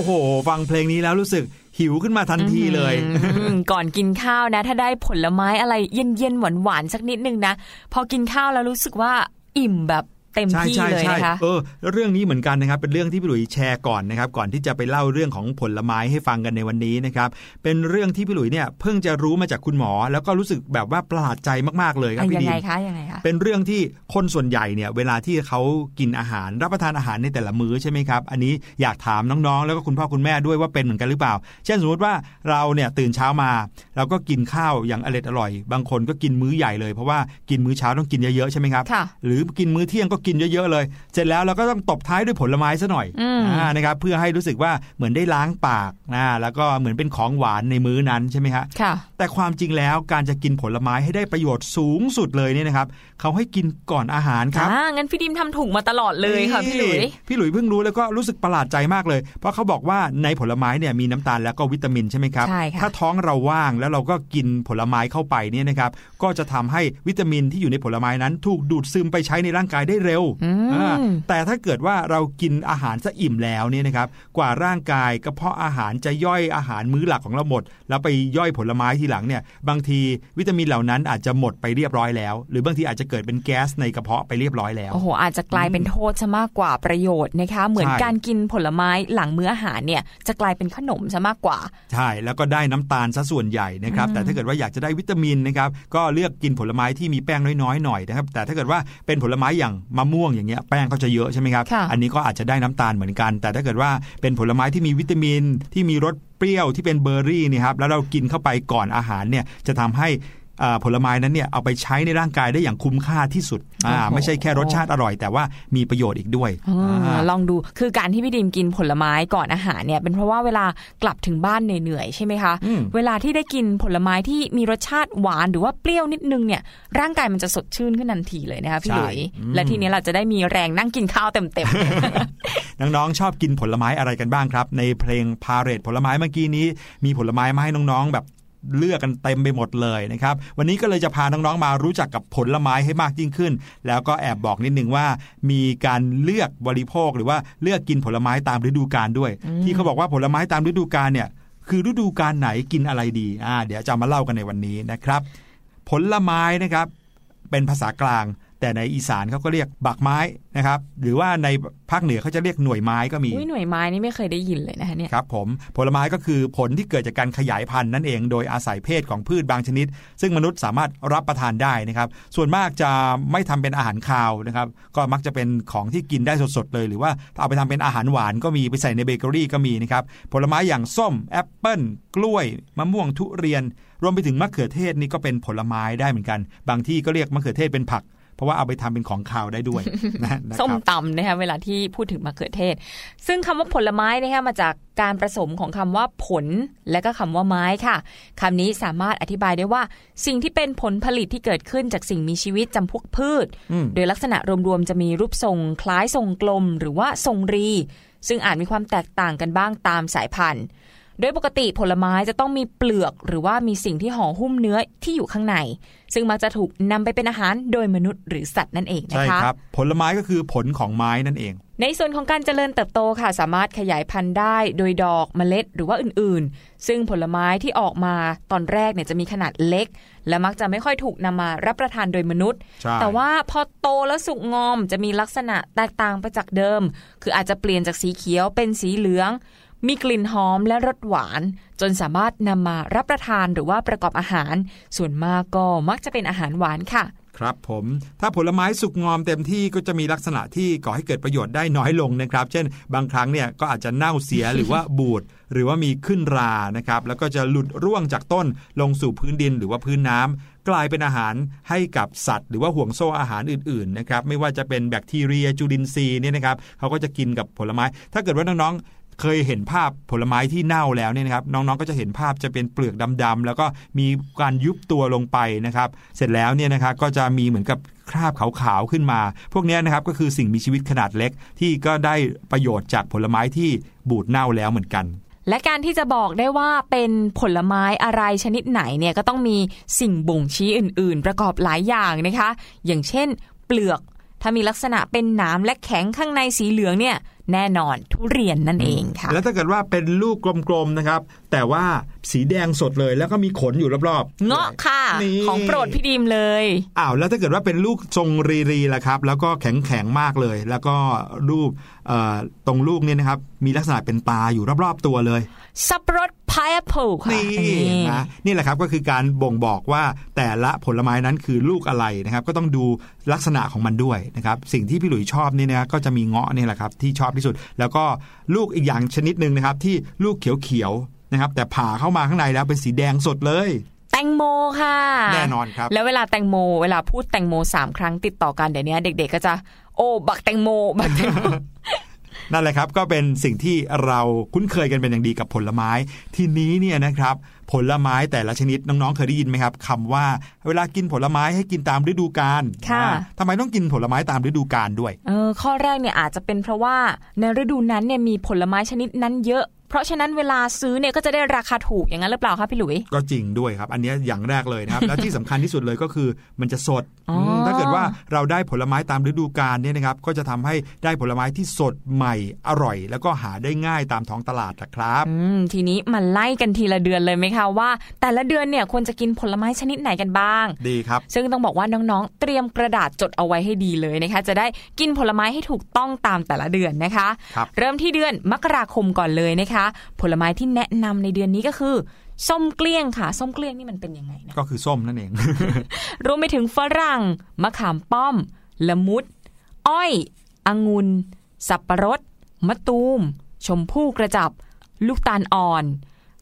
โอ้โห ฟังเพลงนี้แล้วรู้สึกหิวขึ้นมาทันทีเลย ก่อนกินข้าวนะ ถ้าได้ผลไม้อะไรเย็นๆหวานๆสักนิดนึงนะ พอกินข้าวแล้วรู้สึกว่าอิ่มแบบ เต็มใช่ที่ใช่เลยใช่นะคะเออเรื่องนี้เหมือนกันนะครับ เป็นเรื่องที่พี่หลุยแชร์ก่อนนะครับ ก่อนที่จะไปเล่าเรื่องของผลไม้ให้ฟังกันในวันนี้นะครับ เป็นเรื่องที่พี่หลุยเนี่ยเพิ่งจะรู้มาจากคุณหมอ แล้วก็รู้สึกแบบว่าประหลาดใจมากๆเลยครับอะพี่ยังดิไงมคะยังไงคะเป็นเรื่องที่คนส่วนใหญ่เนี่ยเวลาที่เขากินอาหารรับประทานอาหารในแต่ละมื้อใช่ไหมครับ อันนี้อยากถามน้องๆ แล้วก็คุณพ่อคุณแม่ด้วยว่าเป็นเหมือนกันหรือเปล่า เช่นสมมติว่าเราเนี่ยตื่นเช้ามาเราก็กินข้าวอย่างอร่อยอร่อย บางคนก็กินมื้อใหญ่เลยเพราะว่ากินมื้อเช้าต้องกินเยอะๆใช่ไหมครับค่ะหรือกินมื้อเที่ยงก็กินเยอะๆเลย เสร็จแล้วเราก็ต้องตบท้ายด้วยผลไม้ซะหน่อยอืมนะครับเพื่อให้รู้สึกว่าเหมือนได้ล้างปากนะแล้วก็เหมือนเป็นของหวานในมื้อนั้นใช่ไหมฮะค่ะแต่ความจริงแล้วการจะกินผลไม้ให้ได้ประโยชน์สูงสุดเลยเนี่ยนะครับเขาให้กินก่อนอาหารครับอ่างั้นพี่ดิมทำถูกมาตลอดเลยค่ะพี่หลุยนี่พี่หลุยเพิ่งรู้แล้วก็รู้สึกประหลาดใจมากเลย เพราะเขาบอกว่าในผลไม้เนี่ยมีน้ำตาลแล้วก็วิตามินใช่ไหมครับใช่ค่ะถ้าท้องเราว่างแล้วเราก็กินผลไม้เข้าไปเนี่ยนะครับก็จะทำให้วิตามินที่อยู่ในผลไม้นั้น ถูกดูดซึมไปใช้ในร่างกายได้เร็วอืมอ่าแต่ถ้าเกิดว่าเรากินอาหารซะอิ่มแล้วเนี่ยนะครับกว่าร่างกายกระเพาะอาหารจะย่อยอาหารมื้อหลักของเราหมด แล้วไปย่อยผลไม้ทีหลังเนี่ยบางทีวิตามินเหล่านั้นอาจจะหมดไปเรียบร้อยแล้ว หรือบางทีอาจจะเกิดเป็นแก๊สในกระเพาะไปเรียบร้อยแล้วโอ้โหอาจจะกลายเป็นโทษซะมากกว่าประโยชน์นะคะเหมือนใช่การกินผลไม้หลังมื้ออาหารเนี่ยจะกลายเป็นขนมซะมากกว่า ใช่แล้วก็ได้น้ำตาลซะส่วนใหญ่นะครับอืมแต่ถ้าเกิดว่าอยากจะได้วิตามินนะครับก็เลือกกินผลไม้ที่มีแป้งน้อยๆหน่อยนะครับแต่ถ้าเกิดว่าเป็นผลไม้อย่างมะม่วงอย่างเงี้ยแป้งก็จะเยอะใช่ไหมครับค่ะอันนี้ก็อาจจะได้น้ำตาลเหมือนกัน แต่ถ้าเกิดว่าเป็นผลไม้ที่มีวิตามินที่มีรสเปรี้ยวที่เป็นเบอร์รี่เนี่ยครับแล้วเรากินเข้าไปก่อนอาหารเนี่ยจะทำให้อ่า ผลไม้นั้นเนี่ยเอาไปใช้ในร่างกายได้อย่างคุ้มค่าที่สุดอ่าโอ้โหไม่ใช่แค่รสชาติอร่อย แต่ว่ามีประโยชน์อีกด้วยอ่าอ่าลองดูคือการที่พี่ดิมกินผลไม้ก่อนอาหารเนี่ยเป็นเพราะว่าเวลากลับถึงบ้านเหนื่อยๆใช่ไหมคะอืมเวลาที่ได้กินผลไม้ที่มีรสชาติหวานหรือว่าเปรี้ยวนิดนึงเนี่ยร่างกายมันจะสดชื่นขึ้นทันทีเลยนะคะพี่หลุยและทีนี้เราจะได้มีแรงนั่งกินข้าวเต็มๆน้องๆชอบกินผลไม้อะไรกันบ้างครับ ในเพลงพาเรตผลไม้เมื่อกี้นี้ มีผลไม้มาให้น้องๆ แบบ เลือกกันเต็มไปหมดเลยนะครับ วันนี้ก็เลยจะพาน้องๆมารู้จักกับผลไม้ให้มากยิ่งขึ้น แล้วก็แอบบอกนิดนึงว่า มีการเลือกบริโภคหรือว่าเลือกกินผลไม้ตามฤดูกาลด้วย ที่เขาบอกว่าผลไม้ตามฤดูกาลเนี่ยคือฤดูกาลไหนกินอะไรดีอ่าเดี๋ยวจะมาเล่ากันในวันนี้นะครับ ผลไม้นะครับเป็นภาษากลาง แต่ในอีสานเขาก็เรียกบักไม้นะครับหรือว่าในภาคเหนือเขาจะเรียกหน่วยไม้ก็มีอุ้ยหน่วยไม้นี่ไม่เคยได้ยินเลยนะคะเนี่ยครับผมผลไม้ก็คือผลที่เกิดจากการขยายพันธุ์นั่นเอง โดยอาศัยเพศของพืชบางชนิด ซึ่งมนุษย์สามารถรับประทานได้นะครับ ส่วนมากจะไม่ทำเป็นอาหารคาวนะครับก็มักจะเป็นของที่กินได้สดๆเลย หรือว่าเอาไปทำเป็นอาหารหวานก็มีไปใส่ในเบเกอรี่ก็มีนะครับผลไม้อย่างส้มแอปเปิ้ลกล้วยมะม่วงทุเรียน รวมไปถึงมะเขือเทศนี่ก็เป็นผลไม้ได้เหมือนกัน บางที่ก็เรียกมะเขือเทศเป็นผัก เพราะว่าเอาไปทำเป็นของคาวได้ด้วยนะนะครับส้มตำนะคะเวลาที่พูดถึงมะเขือเทศ ซึ่งคำว่าผลไม้นะคะมาจากการผสมของคำว่าผล และก็คำว่าไม้ค่ะคำนี้สามารถอธิบายได้ว่า สิ่งที่เป็นผลผลิตที่เกิดขึ้นจากสิ่งมีชีวิตจำพวกพืชอืมโดยลักษณะรวมๆจะมีรูปทรงคล้ายทรงกลม หรือว่าทรงรี ซึ่งอาจมีความแตกต่างกันบ้างตามสายพันธุ์ โดยปกติผลไม้จะต้องมีเปลือกหรือว่ามีสิ่งที่ห่อหุ้มเนื้อที่อยู่ข้างใน ซึ่งมักจะถูกนำไปเป็นอาหารโดยมนุษย์หรือสัตว์นั่นเองนะใช่คะครับผลไม้ก็คือผลของไม้นั่นเอง ในส่วนของการเจริญเติบโตค่ะสามารถขยายพันธุ์ได้โดยดอกเมล็ดหรือว่าอื่นๆ ซึ่งผลไม้ที่ออกมาตอนแรกเนี่ยจะมีขนาดเล็ก และมักจะไม่ค่อยถูกนำมารับประทานโดยมนุษย์ใช่แต่ว่าพอโตแล้วสุกงอมจะมีลักษณะแตกต่างไปจากเดิม คืออาจจะเปลี่ยนจากสีเขียวเป็นสีเหลือง มีกลิ่นหอมและรสหวาน จนสามารถนำมารับประทานหรือว่าประกอบอาหาร ส่วนมากก็มักจะเป็นอาหารหวานค่ะ ครับผม ถ้าผลไม้สุกงอมเต็มที่ก็จะมีลักษณะที่ก่อให้เกิดประโยชน์ได้น้อยลงนะครับ เช่น บางครั้งเนี่ยก็อาจจะเน่าเสียหรือว่าบูดหรือว่ามีขึ้นรานะครับ แล้วก็จะหลุดร่วงจากต้นลงสู่พื้นดินหรือว่าพื้นน้ำกลายเป็นอาหารให้กับสัตว์ หรือว่าห่วงโซ่อาหารอื่นๆนะครับไม่ว่าจะเป็นแบคทีเรียจุลินทรีย์เนี่ยนะครับเขาก็จะกินกับผลไม้ ถ้าเกิดว่าน้อง เคยเห็นภาพผลไม้ที่เน่าแล้วเนี่ยนะครับน้องๆก็จะเห็นภาพจะเป็นเปลือกดำๆแล้วก็มีการยุบตัวลงไปนะครับ เสร็จแล้วเนี่ยนะครับก็จะมีเหมือนกับคราบขาวๆขึ้นมา พวกนี้นะครับก็คือสิ่งมีชีวิตขนาดเล็ก ที่ก็ได้ประโยชน์จากผลไม้ที่บูดเน่าแล้วเหมือนกันและการที่จะบอกได้ว่าเป็นผลไม้อะไรชนิดไหนเนี่ยก็ต้องมีสิ่งบ่งชี้อื่น ๆ ประกอบหลายอย่างนะคะ อย่างเช่น เปลือก ถ้ามีลักษณะเป็นหนามและแข็งข้างในสีเหลืองเนี่ย แน่นอนทุเรียนนั่นเองค่ะ แล้วถ้าเกิดว่าเป็นลูกกลมๆนะครับ แต่ว่าสีแดงสดเลยแล้วก็มีขนอยู่รอบๆ เงาะค่ะนี่ของโปรดพี่ดีมเลยอ้าวแล้วถ้าเกิดว่าเป็นลูกทรงรีรีล่ะครับ แล้วก็แข็งแข็งๆมากเลย แล้วก็รูปเอ่อตรงลูกเนี่ยนะครับ มีลักษณะเป็นตาอยู่รอบๆตัวเลยสับปะรด pineapple ค่ะนี่อันนี้นะนี่แหละครับก็คือการบ่งบอกว่าแต่ละผลไม้นั้นคือลูกอะไรนะครับ ก็ต้องดูลักษณะของมันด้วยนะครับ สิ่งที่พี่หลุยชอบนี่นะก็จะมีเงาะนี่แหละครับที่ชอบที่สุด แล้วก็ลูกอีกอย่างชนิดหนึ่งนะครับ ที่ลูกเขียวๆนะครับ แต่ผ่าเข้ามาข้างในแล้วเป็นสีแดงสดเลยแตงงโมค่ะ แน่นอนครับ แล้วเวลาแตงโม เวลาพูดแตงโมสามครั้งติดต่อกันเดี๋ยวนี้เด็ก ๆ ก็จะ โอ้บักแตงโมบักแตงโมนั่นแหละครับก็เป็นสิ่งที่เราคุ้นเคยกันเป็นอย่างดีกับผลไม้ ทีนี้เนี่ยนะครับผลไม้แต่ละชนิดน้องๆ เคยได้ยินไหมครับคำว่า เวลากินผลไม้ให้กินตามฤดูกาลค่ะอ่าทำไมต้องกินผลไม้ตามฤดูกาลด้วยเออข้อแรกเนี่ยอาจจะเป็นเพราะว่าในฤดูนั้นเนี่ยมีผลไม้ชนิดนั้นเยอะเพราะฉะนั้นเวลาซื้อเนี่ยก็จะได้ราคาถูกอย่างนั้นหรือเปล่าคะพี่หลุย ก็จริงด้วยครับ อันเนี้ยอย่างแรกเลยนะครับ และที่สำคัญที่สุดเลยก็คือมันจะสดอ๋ออืมถ้าเกิดว่าเราได้ผลไม้ตามฤดูกาลเนี่ยนะครับก็จะทำให้ได้ผลไม้ที่สดใหม่อร่อย แล้วก็หาได้ง่ายตามท้องตลาดนะครับอืมทีนี้มาไล่กันทีละเดือนเลยไหมคะว่า แต่ละเดือนเนี่ยควรจะกินผลไม้ชนิดไหนกันบ้าง ดีครับ ซึ่งต้องบอกว่าน้องๆ เตรียมกระดาษจดเอาไว้ให้ดีเลยนะคะ จะได้กินผลไม้ให้ถูกต้องตามแต่ละเดือนนะคะครับเริ่มที่เดือนมกราคมก่อนเลยนะคะ ผลไม้ที่แนะนำในเดือนนี้ก็คือส้มเกลี้ยงค่ะ ส้มเกลี้ยงนี่มันเป็นยังไงนะก็คือส้มนั่นเอง รวมไปถึงฝรั่ง มะขามป้อม ละมุด อ้อย องุ่นสับปะรด มะตูม ชมพู่กระจับ ลูกตาลอ่อน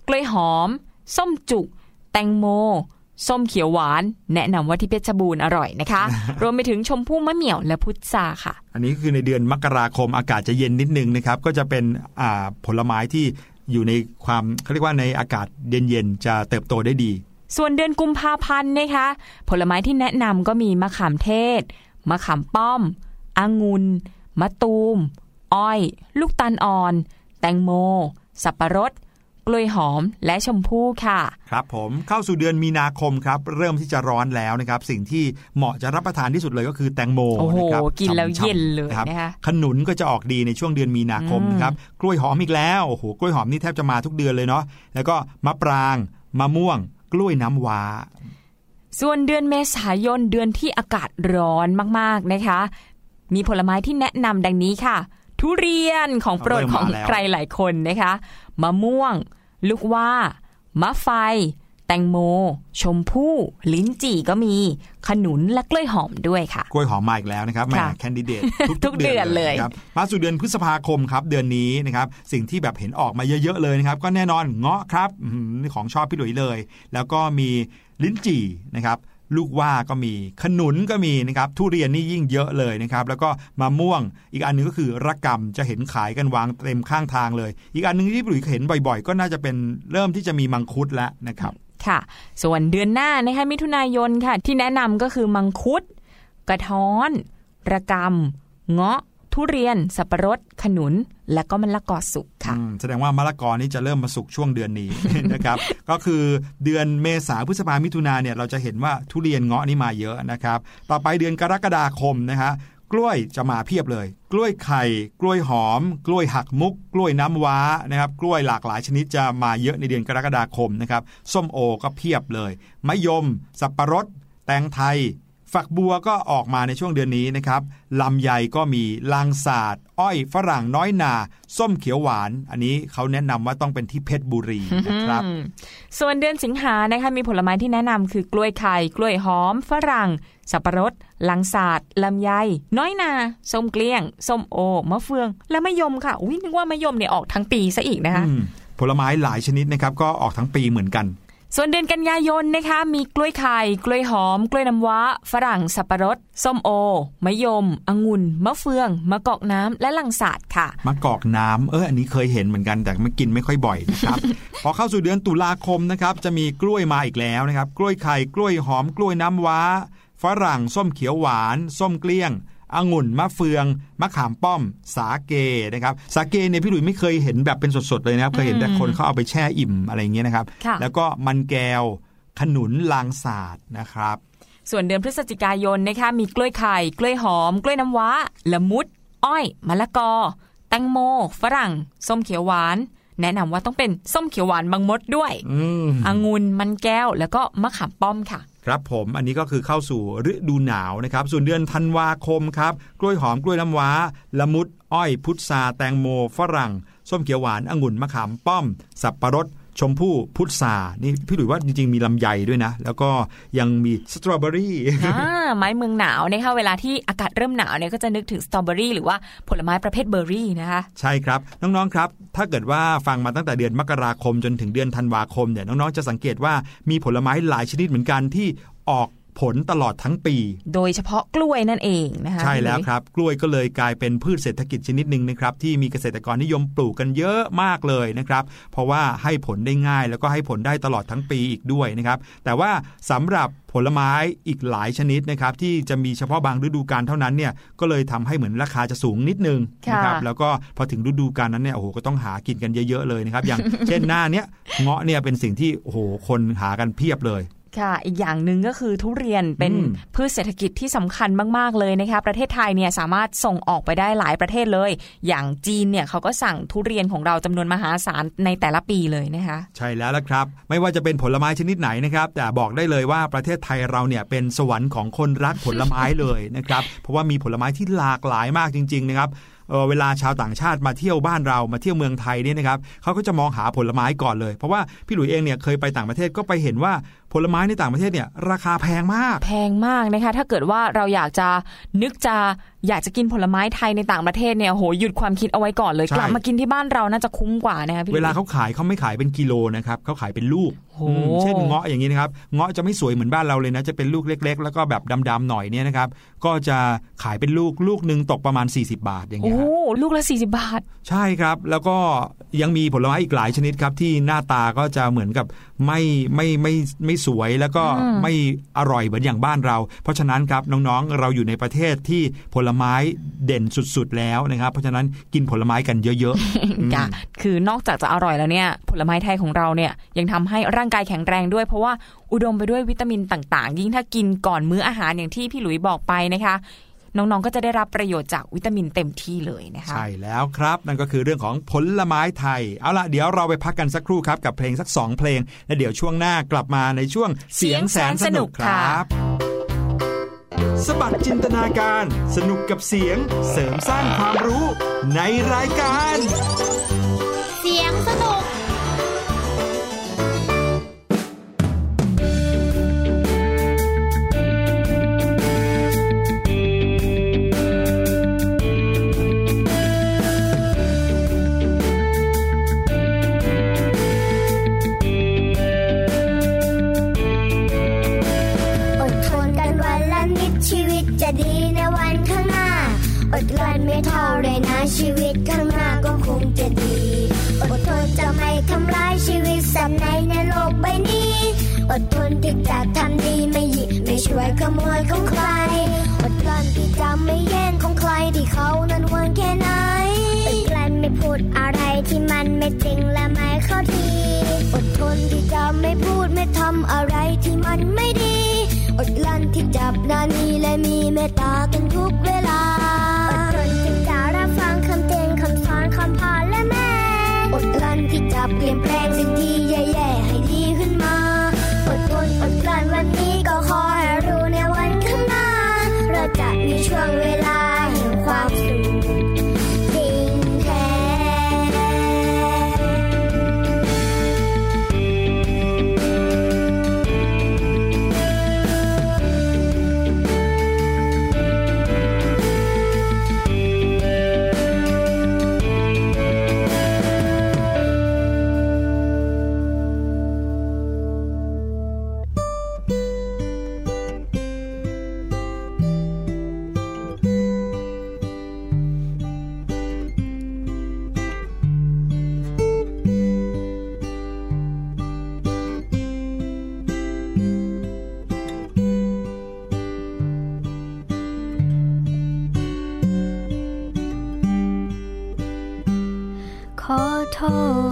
กล้วยหอม ส้มจุก แตงโม ส้มเขียวหวาน แนะนำว่าที่เพชรบูรณ์อร่อยนะคะ รวมไปถึงชมพู่มะเหมี่ยวและพุทราค่ะ อันนี้คือในเดือนมกราคมอากาศจะเย็นนิดนึงนะครับ ก็จะเป็นอ่าผลไม้ที่อยู่ในความเขาเรียกว่าในอากาศเย็นๆจะเติบโตได้ดี ส่วนเดือนกุมภาพันธ์นะคะ ผลไม้ที่แนะนำก็มีมะขามเทศ มะขามป้อมองุ่นมะตูม อ้อย ลูกตาลอ่อน แตงโม สับปะรด กล้วยหอมและชมพู่ค่ะ ครับผมเข้าสู่เดือนมีนาคมครับ เริ่มที่จะร้อนแล้วนะครับ สิ่งที่เหมาะจะรับประทานที่สุดเลยก็คือแตงโมโอ้โหนะครับกินแล้วฉ่ำๆเย็นเลยรับนะคะขนุนก็จะออกดีในช่วงเดือนมีนาคมอืมนะครับกล้วยหอมอีกแล้วโอ้โหกล้วยหอมนี่แทบจะมาทุกเดือนเลยเนาะแล้วก็มะปรางมะม่วง กล้วยน้ำว้าส่วนเดือนเมษายนเดือนที่อากาศร้อนมากๆนะคะ มีผลไม้ที่แนะนำดังนี้ค่ะ ทุเรียนของโปรดเริ่มขมาองแล้วใครหลายคนนะคะ มะม่วง ลูกว่ามะไฟ แตงโม ชมพู่ลิ้นจี่ก็มี ขนุนและกล้วยหอมด้วยค่ะ กล้วยหอมมาอีกแล้วนะครับแหม่ค่ะแคนดิเดตทุกเดือนเลยนะครับมาสู่เดือนพฤษภาคมครับเดือนนี้นะครับสิ่งที่แบบเห็นออกมาเยอะๆเลยนะครับ ก็แน่นอนเงาะครับอื้อหือนี่ของชอบพี่หลุยเลย แล้วก็มีลิ้นจี่นะครับ ลูกว่าก็มี ขนุนก็มีนะครับ ทุเรียนนี่ยิ่งเยอะเลยนะครับ แล้วก็มะม่วง อีกอันหนึงก็คือระกำจะเห็นขายกันวางเต็มข้างทางเลย อีกอันหนึงที่ปุ๋ยเห็นบ่อยๆ ก็น่าจะเป็นเริ่มที่จะมีมังคุดแล้วนะครับค่ะ ส่วนเดือนหน้านะคะมิถุนายนค่ะ ที่แนะนำก็คือมังคุด กระท้อน ระกำเงาะ ทุเรียน สับปะรด ขนุน และก็มะละกอสุกค่ะอืมแสดงว่ามะละกอนี่จะเริ่มมาสุกช่วงเดือนนี้นะครับ ก็คือเดือนเมษาพฤษภามิถุนาเนี่ยเราจะเห็นว่าทุเรียนเงาะนี่มาเยอะนะครับ ต่อไปเดือนกรกฎาคมนะฮะกล้วยจะมาเพียบเลย กล้วยไข่ กล้วยหอม กล้วยหักมุก กล้วยน้ำว้านะครับ กล้วยหลากหลายชนิดจะมาเยอะในเดือนกรกฎาคมนะครับ ส้มโอก็เพียบเลย มะยม สับปะรด แตงไทย ฝักบัวก็ออกมาในช่วงเดือนนี้นะครับลำไยก็มีลางสาดอ้อยฝรั่งน้อยนา ส้มเขียวหวาน อันนี้เขาแนะนำว่าต้องเป็นที่เพชรบุรีนะครับอืมส่วนเดือนสิงหานะคะมีผลไม้ที่แนะนำคือกล้วยไข่กล้วยหอม ฝรั่ง สับปะรดลังสาดลำไย น้อยนา ส้มเกลี้ยง ส้มโอ มะเฟือง และมะยมค่ะ อุ้ยนึกว่ามะยมเนี่ยออกทั้งปีซะอีกนะคะอืมผลไม้หลายชนิดนะครับก็ออกทั้งปีเหมือนกัน ส่วนเดือนกันยายนนะคะมีกล้วยไข่ กล้วยหอม กล้วยน้ำว้า ฝรั่งสับปะรด ส้มโอ มะยม องุ่น มะเฟือง มะกอกน้ำและลังสาดค่ะ มะกอกน้ำเอออันนี้เคยเห็นเหมือนกันแต่ไม่กินไม่ค่อยบ่อยนะครับ พอเข้าสู่เดือนตุลาคมนะครับจะมีกล้วยมาอีกแล้วนะครับ กล้วยไข่ กล้วยหอม กล้วยน้ำว้า ฝรั่ง ส้มเขียวหวาน ส้มเกลี้ยง องุ่นมะเฟืองมะขามป้อม สาเกนะครับสาเกเนี่ยพี่หลุยไม่เคยเห็นแบบเป็นสดๆเลยนะครับเคยเห็นแต่คนเขาเอาไปแช่อิ่มอะไรอย่างเงี้ยนะครับค่ะแล้วก็มันแก้วขนุนลางสาดนะครับ ส่วนเดือนพฤศจิกายนนะคะมีกล้วยไข่กล้วยหอม กล้วยน้ำว้า ละมุด อ้อยมะละกอ แตงโม ฝรั่ง ส้มเขียวหวาน แนะนำว่าต้องเป็นส้มเขียวหวานบางมดด้วยอืมองุ่นมันแก้วแล้วก็มะขามป้อมค่ะ ครับผมอันนี้ก็คือเข้าสู่ฤดูหนาวนะครับส่วนเดือนธันวาคมครับกล้วยหอมกล้วยน้ำว้า ละมุด อ้อย พุทราแตงโม ฝรั่ง ส้มเขียวหวานองุ่นมะขามป้อม สับปะรด ชมพู่พุทรานี่พี่หลุยว่าจริง ๆ มีลำไยด้วยนะ แล้วก็ยังมีสตรอเบอรี่อ่าไม้เมืองหนาวนะคะเวลาที่อากาศเริ่มหนาวเนี่ยก็จะนึกถึงสตรอเบอรี่หรือว่าผลไม้ประเภทเบอร์รี่นะคะ ใช่ครับ น้อง ๆ ครับ ถ้าเกิดว่าฟังมาตั้งแต่เดือนมกราคมจนถึงเดือนธันวาคมเนี่ยน้อง ๆ จะสังเกตว่ามีผลไม้หลายชนิดเหมือนกันที่ออก ผลตลอดทั้งปี โดยเฉพาะกล้วยนั่นเองนะคะใช่แล้วพี่หยครับ กล้วยก็เลยกลายเป็นพืชเศรษฐกิจชนิดหนึ่งนะครับที่มีเกษตรกรนิยมปลูกกันเยอะมากเลยนะครับเพราะว่าให้ผลได้ง่าย แล้วก็ให้ผลได้ตลอดทั้งปีอีกด้วยนะครับแต่ว่าสำหรับผลไม้อีกหลายชนิดนะครับที่จะมีเฉพาะบางฤดูกาลเท่านั้นเนี่ยก็เลยทำให้เหมือนราคาจะสูงนิดนึงนะครับแล้วก็พอถึงฤดูกาลนั้นเนี่ยโอ้โหก็ต้องหากินกันเยอะๆเลยนะครับอย่างเช่นหน้าเนี้ยเงาะเนี่ยเป็นสิ่งที่โอ้โหคนหากันเพียบเลย ค่ะ อีกอย่างหนึ่งก็คือทุเรียนเป็นอืมพืชเศรษฐกิจที่สำคัญมาก ๆ เลยนะคะ ประเทศไทยเนี่ยสามารถส่งออกไปได้หลายประเทศเลย อย่างจีนเนี่ยเขาก็สั่งทุเรียนของเราจำนวนมหาศาลในแต่ละปีเลยนะคะ ใช่แล้วละครับ ไม่ว่าจะเป็นผลไม้ชนิดไหนนะครับ แต่บอกได้เลยว่าประเทศไทยเราเนี่ยเป็นสวรรค์ของคนรักผลไม้เลยนะครับ เพราะว่ามีผลไม้ที่หลากหลายมากจริง ๆ นะครับเอ่อเวลาชาวต่างชาติมาเที่ยวบ้านเรามาเที่ยวเมืองไทยเนี่ยนะครับเขาก็จะมองหาผลไม้ก่อนเลย เพราะว่าพี่หลุยเองเนี่ยเคยไปต่างประเทศก็ไปเห็นว่า ผลไม้ในต่างประเทศเนี่ยราคาแพงมาก แพงมากนะคะ ถ้าเกิดว่าเราอยากจะนึกจะอยากจะกินผลไม้ไทยในต่างประเทศเนี่ยโหหยุดความคิดเอาไว้ก่อนเลยใช่กลับมากินที่บ้านเราน่าจะคุ้มกว่านะคะพี่เวลาเขาขายเขาไม่ขายเป็นกิโลนะครับเขาขายเป็นลูกโหอืมเช่นเงาะอย่างนี้นะครับเงาะจะไม่สวยเหมือนบ้านเราเลยนะจะเป็นลูกเล็ก ๆ แล้วก็แบบดำๆหน่อยเนี่ยนะครับก็จะขายเป็นลูกลูกหนึ่งตกประมาณ 40 บาทอย่างโอ้เงี้ยโหลูกละ 40 บาท ใช่ครับ แล้วก็ยังมีผลไม้อีกหลายชนิดครับที่หน้าตาก็จะเหมือนกับไม่ไม่ไม่ไม่สวยแล้วก็อืมไม่อร่อยเหมือนอย่างบ้านเรา เพราะฉะนั้นครับน้องๆ เราอยู่ในประเทศที่ผลไม้เด่นสุดๆแล้วนะครับ เพราะฉะนั้นกินผลไม้กันเยอะๆอืมค่ะคือนอกจากจะอร่อยแล้วเนี่ย ผลไม้ไทยของเราเนี่ยยังทำให้ร่างกายแข็งแรงด้วย เพราะว่าอุดมไปด้วยวิตามินต่างๆ ยิ่งถ้ากินก่อนมื้ออาหารอย่างที่พี่หลุยบอกไปนะคะ น้องๆก็จะได้รับประโยชน์จากวิตามินเต็มที่เลยนะคะใช่แล้วครับ นั่นก็คือเรื่องของผลไม้ไทย เอาล่ะเดี๋ยวเราไปพักกันสักครู่ครับ กับเพลงสักสองเพลง และเดี๋ยวช่วงหน้ากลับมาในช่วงเสียงแสนสนุกครับสบัดจินตนาการ สนุกกับเสียง เสริมสร้างความรู้ในรายการ สัตว์ในในโลกใบนี้ อดทนที่จะทำดีไม่หยิบไม่ช่วยขโมยของใคร อดกลั้นที่จะไม่แย่งของใครที่เขานั้นหวงแค่ไหนอดกลั้นไม่พูดอะไรที่มันไม่จริงและไม่เข้าทีอดทนที่จะไม่พูดไม่ทำอะไรที่มันไม่ดี อดกลั้นที่จับนานีและมีเมตตากันทุกเวลา ที่จะ อ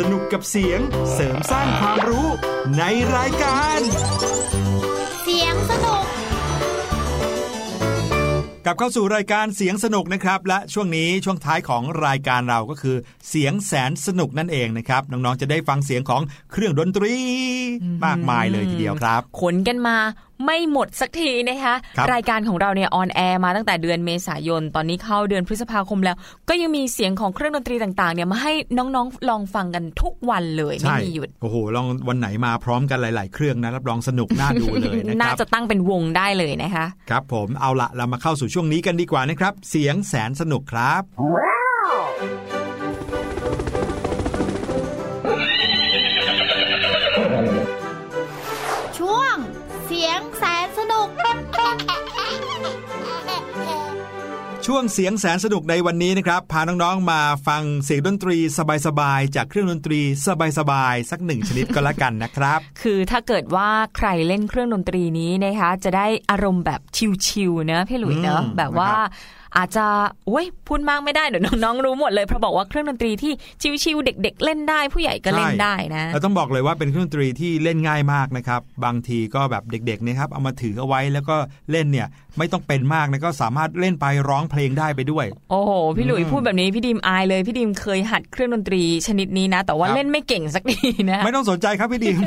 สนุกกับเสียงเสริมสร้างความรู้ในรายการ เสียงสนุกกลับเข้าสู่รายการเสียงสนุกนะครับ และช่วงนี้ช่วงท้ายของรายการเราก็คือ เสียงแสนสนุกนั่นเองนะครับน้องๆจะได้ฟังเสียงของเครื่องดนตรีมากมายเลยทีเดียวครับ ขนกันมา ไม่หมดสักทีนะคะครับรายการของเราเนี่ยออนแอร์มาตั้งแต่เดือนเมษายน ตอนนี้เข้าเดือนพฤษภาคมแล้ว ก็ยังมีเสียงของเครื่องดนตรีต่างๆเนี่ยมาให้น้องๆ ลองฟังกันทุกวันเลยไม่ใช่มีหยุดโอ้โหลองวันไหนมาพร้อมกันหลาย ๆ เครื่องนะรับรองสนุกน่าดูเลยนะคน่ารับจะตั้งเป็นวงได้เลยนะคะ ครับผมเอาละเรามาเข้าสู่ช่วงนี้กันดีกว่านะครับ เสียงแสนสนุกครับ ช่วงเสียงแสนสนุกในวันนี้นะครับพาน้องๆมาฟังเสียงดนตรีสบายๆจากเครื่องดนตรีสบายๆสักหนึ่งชนิดก็แล้วกันนะครับ คือถ้าเกิดว่าใครเล่นเครื่องดนตรีนี้นะคะ จะได้อารมณ์แบบชิลๆเนอะพี่หลุยเนอะอืมแบบว่านะครับ อาจจะโอ้ยพูดมากไม่ได้เดี๋ยวน้องๆรู้หมดเลยเพราะบอกว่าเครื่องดนตรีที่ชิลๆเด็ก ๆ เล่นได้ผู้ใหญ่ก็เล่นได้นะเราต้องบอกเลยว่าเป็นเครื่องดนตรีที่เล่นง่ายมากนะครับ บางทีก็แบบเด็กๆเนะครับเอามาถือเอาไว้แล้วก็เล่นเนี่ยไม่ต้องเป็นมากนะก็สามารถเล่นไปร้องเพลงได้ไปด้วย โอ้โหพี่หลุยอืมพูดแบบนี้พี่ดิมอายเลยพี่ดิมเคยหัดเครื่องดนตรีชนิดนี้นะ แต่ว่าครับเล่นไม่เก่งสักทีนะไม่ต้องสนใจครับพี่ดิม